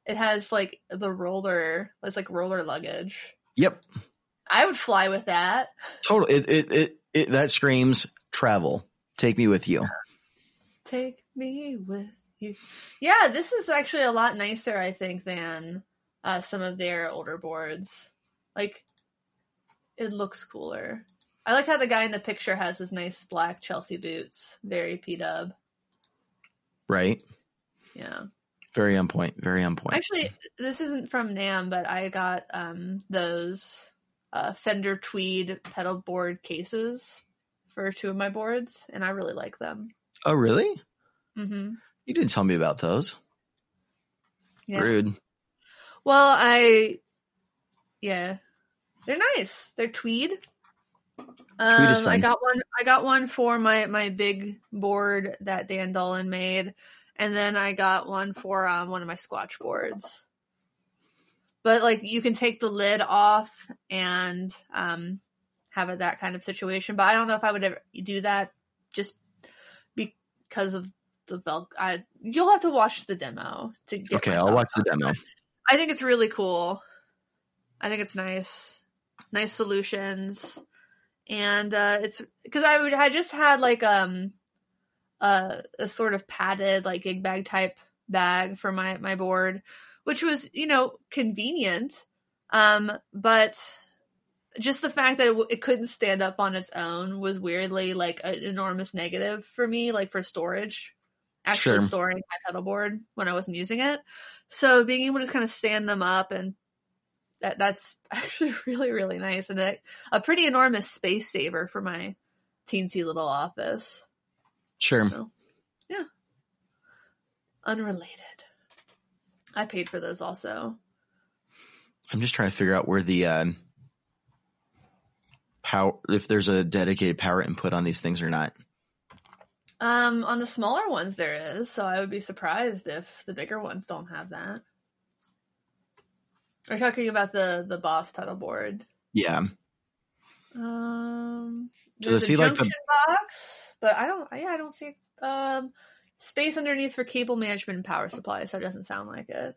It has like the roller. It's like roller luggage. Yep, I would fly with that. total. It, it it it that screams travel. Take me with you. Take me with you. Yeah, this is actually a lot nicer, I think, than uh, some of their older boards. Like, it looks cooler. I like how the guy in the picture has his nice black Chelsea boots. Very P Dub. Right. Yeah. Very on point. Very on point. Actually, this isn't from NAMM, but I got um, those uh, Fender Tweed pedal board cases for two of my boards, and I really like them. oh, really? Mm-hmm. You didn't tell me about those. Yeah. Rude. Well, I yeah, they're nice. They're tweed. Um, I got one. I got one for my my big board that Dan Dolan made, and then I got one for um, one of my Squatch boards. But like, you can take the lid off and um, have it that kind of situation. But I don't know if I would ever do that just because of the Velcro. I you'll have to watch the demo to get. Okay, I'll watch the it. demo. I think it's really cool. I think it's nice, nice solutions, and uh, it's because I would I just had like um a a sort of padded like gig bag type bag for my my board, which was you know convenient, um, but just the fact that it, w- it couldn't stand up on its own was weirdly like an enormous negative for me, like for storage, actually Sure. storing my pedal board when I wasn't using it. So being able to just kind of stand them up and that that's actually really really nice and a, a pretty enormous space saver for my teensy little office. Sure. So, yeah. Unrelated. I paid for those also. I'm just trying to figure out where the um, power, if there's a dedicated power input on these things or not. Um, on the smaller ones there is, so I would be surprised if the bigger ones don't have that. Are you talking about the the Boss pedal board? Yeah. Um, Does it see, like, the- box, but I don't. Yeah, I don't see um space underneath for cable management and power supply. So it doesn't sound like it.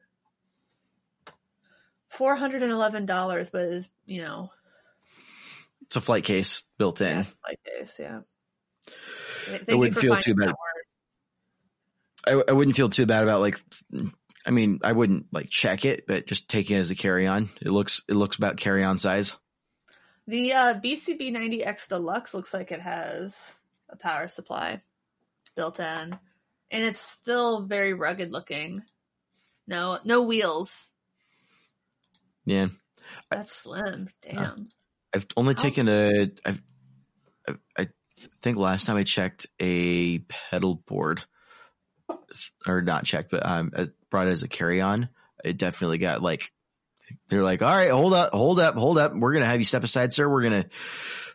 Four hundred and eleven dollars, but is you know It's a flight case built in. yeah, like this, yeah. Thank wouldn't feel too bad. I, I wouldn't feel too bad about like, I mean, I wouldn't like check it, but just taking it as a carry on. It looks, it looks about carry on size. The uh, BCB 90X Deluxe looks like it has a power supply built in, and it's still very rugged looking. No, no wheels. Yeah. That's slim. Damn. I've only How- taken a, I've, I, I think last time I checked a pedal board or not checked, but um, brought it as a carry on. It definitely got like, they're like, all right, hold up, hold up, hold up. We're going to have you step aside, sir. We're going to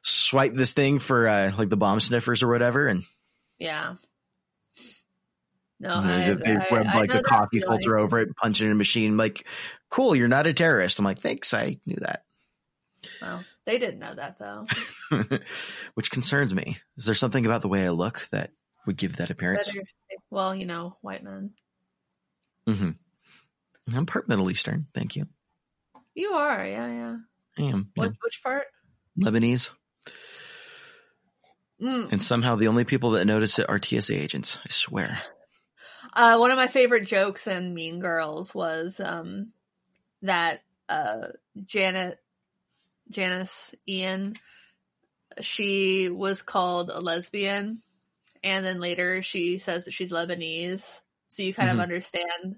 swipe this thing for uh, like the bomb sniffers or whatever. And yeah. No, I, they I- I like a coffee filter over it, punch it in a machine. Like, cool, you're not a terrorist. I'm like, thanks. I knew that. Well, they didn't know that though. Which concerns me. Is there something about the way I look that would give that appearance? Better, well, you know, white men. Hmm I'm part Middle Eastern. Thank you. You are, yeah, yeah. I am yeah. What, which part? Lebanese. Mm. And somehow the only people that notice it are TSA agents. I swear. Uh, one of my favorite jokes in Mean Girls was um, that uh, Janet, Janice Ian, she was called a lesbian, and then later she says that she's Lebanese. So you kind Mhm. of understand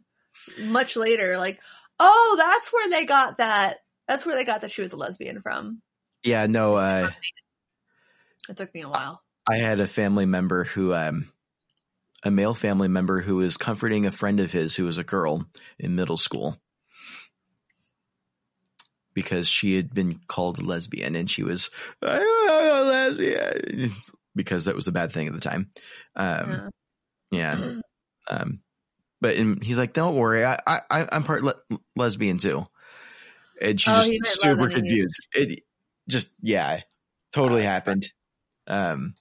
much later, like, oh, that's where they got that. That's where they got that she was a lesbian from. Yeah, no, uh, It took me a while. I had a family member who, um, a male family member who was comforting a friend of his who was a girl in middle school. because she had been called a lesbian and she was I'm a lesbian because that was a bad thing at the time. Um, Yeah. yeah. Um, but and he's like, "Don't worry, I, I I'm part le- lesbian too," and she's Oh, just super confused. It just yeah, totally Oh, happened. Um,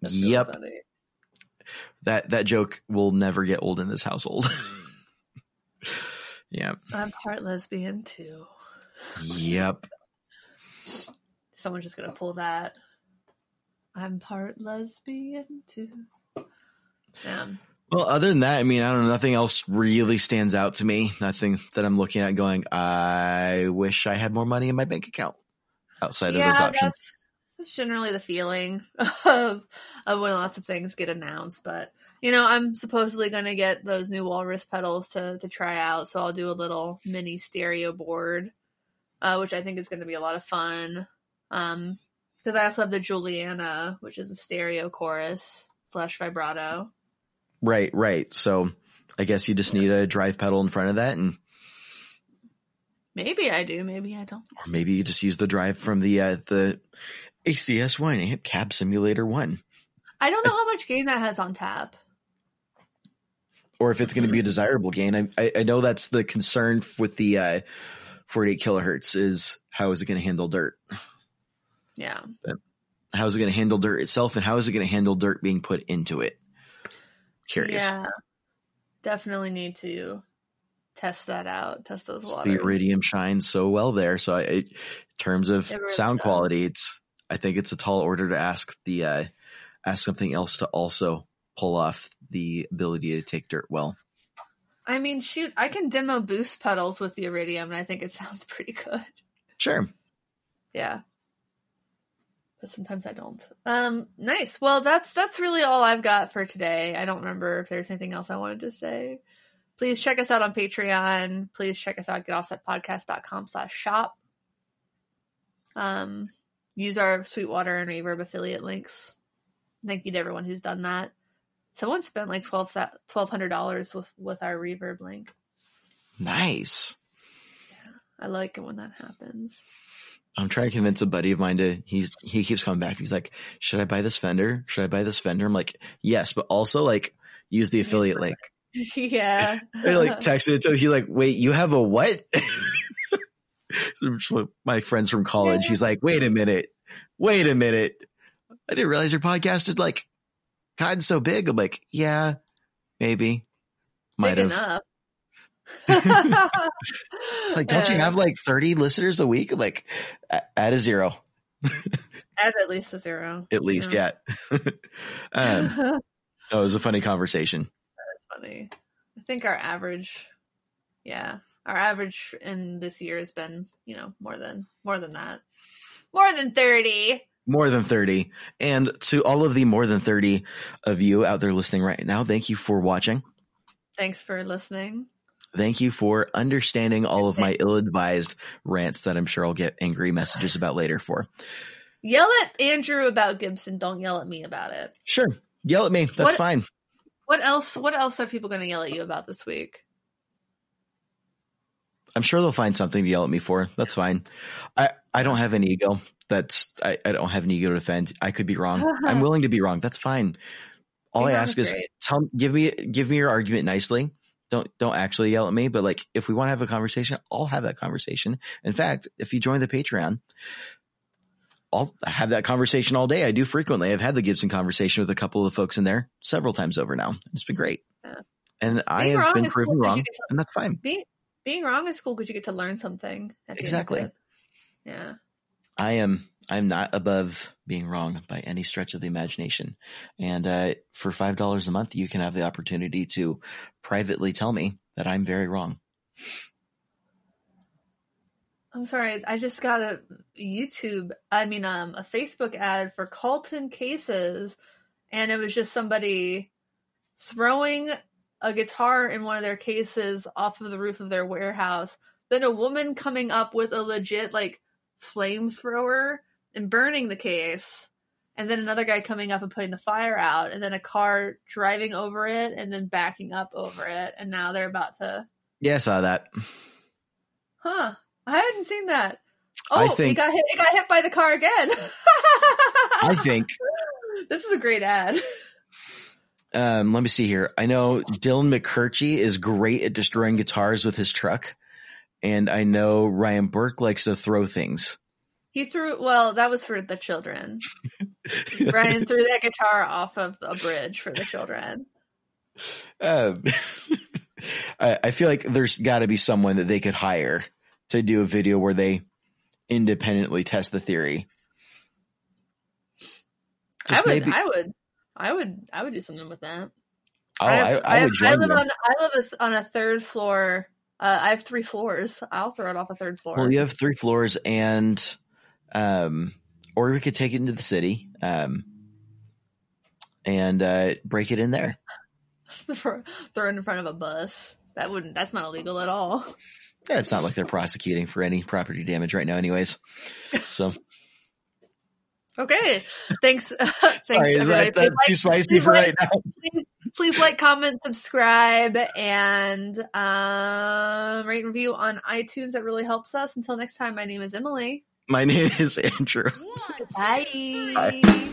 That's yep, funny. that that joke will never get old in this household. yeah, I'm part lesbian too. yep. Someone's just gonna pull that. I'm part lesbian too. Yeah. Well, other than that, I mean, I don't know. Nothing else really stands out to me. Nothing that I'm looking at going, I wish I had more money in my bank account outside of those options. that's that's generally the feeling of of when lots of things get announced. But you know, I'm supposedly going to get those new Walrus pedals to to try out, so I'll do a little mini stereo board, uh, which I think is going to be a lot of fun. Um, because I also have the Julianna, which is a stereo chorus slash vibrato. Right, right. So I guess you just need a drive pedal in front of that and Maybe I do, maybe I don't. or maybe you just use the drive from the uh, the ACS one Cab Simulator one. I don't know how much gain that has on tap. Or if it's going to be a desirable gain, I, I I know that's the concern with the uh, 48 kilohertz is how is it going to handle dirt? Yeah. How is it going to handle dirt itself, and how is it going to handle dirt being put into it? Curious. Yeah. Definitely need to test that out. Test those the waters. iridium shines so well there. So I- in terms of really sound does. quality, it's I think it's a tall order to ask the uh, ask something else to also pull off the ability to take dirt well. I mean, shoot, I can demo boost pedals with the iridium, and I think it sounds pretty good. Sure. Yeah. But sometimes I don't. Um, nice. Well, that's that's really all I've got for today. I don't remember if there's anything else I wanted to say. Please check us out on Patreon. Please check us out at getoffsetpodcast.com slash shop. Um, use our Sweetwater and Reverb affiliate links. Thank you to everyone who's done that. Someone spent like twelve twelve hundred dollars with with our Reverb link. Nice. Yeah, I like it when that happens. I'm trying to convince a buddy of mine to he's he keeps coming back. He's like, "Should I buy this Fender? Should I buy this Fender?" I'm like, "Yes, but also like use the affiliate link." yeah. I like texted it to him. He's like, "Wait, you have a what?" My friends from college. Yeah. He's like, "Wait a minute, wait a minute. I didn't realize your podcast is like gotten so big." I'm like, "Yeah, maybe, might Big have." enough. It's like, don't you have like 30 listeners a week? Like, "A- add a zero add at least a zero? at least. Yeah. Yeah. um, That's it was a funny conversation. funny. I think our average, yeah, our average in this year has been, you know, more than more than that, more than thirty. More than 30. And to all of the more than 30 of you out there listening right now, thank you for watching. Thanks for listening. Thank you for understanding all of my ill advised rants that I'm sure I'll get angry messages about later for. Yell at Andrew about Gibson. Don't yell at me about it. Sure. Yell at me. That's What- fine. What else? What else are people going to yell at you about this week? I'm sure they'll find something to yell at me for. That's fine. I, I don't have an ego. That's I, I don't have an ego to defend. I could be wrong. I'm willing to be wrong. That's fine. All I ask is is great. tell give me give me your argument nicely. Don't don't actually yell at me, but like if we want to have a conversation, I'll have that conversation. In fact, if you join the Patreon, I'll have that conversation all day. I do frequently. I've had the Gibson conversation with a couple of the folks in there several times over now. It's been great. Yeah. And I have been cool proven you wrong, to- and that's fine. Being being wrong is cool because you get to learn something. At the end of Exactly. Yeah. I am I'm not above being wrong by any stretch of the imagination. And uh, for five dollars a month, you can have the opportunity to privately tell me that I'm very wrong. I'm sorry, I just got a YouTube, I mean, um, a Facebook ad for Carlton Cases, and it was just somebody throwing a guitar in one of their cases off of the roof of their warehouse. Then a woman coming up with a legit like flamethrower and burning the case. And then another guy coming up and putting the fire out, and then a car driving over it and then backing up over it. And now they're about to, Yeah, I saw that. huh? I hadn't seen that. Oh, he think- got hit. He got hit by the car again. I think. this is a great ad. Um, let me see here. I know Dylan McCurchie is great at destroying guitars with his truck, and I know Ryan Burke likes to throw things. He threw. Well, that was for the children. Brian threw that guitar off of a bridge for the children. Um, I, I feel like there's got to be someone that they could hire to do a video where they independently test the theory. I would. maybe- I would. I would. I would do something with that. Oh, I, have- I, have- would join live you. on. I live on a third floor. Uh, I have three floors. I'll throw it off a third floor. Well, you have three floors, and um, or we could take it into the city, um, and uh, break it in there. throw it in front of a bus. That wouldn't. That's not illegal at all. Yeah, it's not like they're prosecuting for any property damage right now, anyways. So Okay. Thanks. Thanks, sorry, is everybody. that, Please that's too spicy for like- right now? please like, comment, subscribe, and um, rate and review on iTunes. That really helps us. Until next time, my name is Emily. My name is Andrew. Bye. Bye.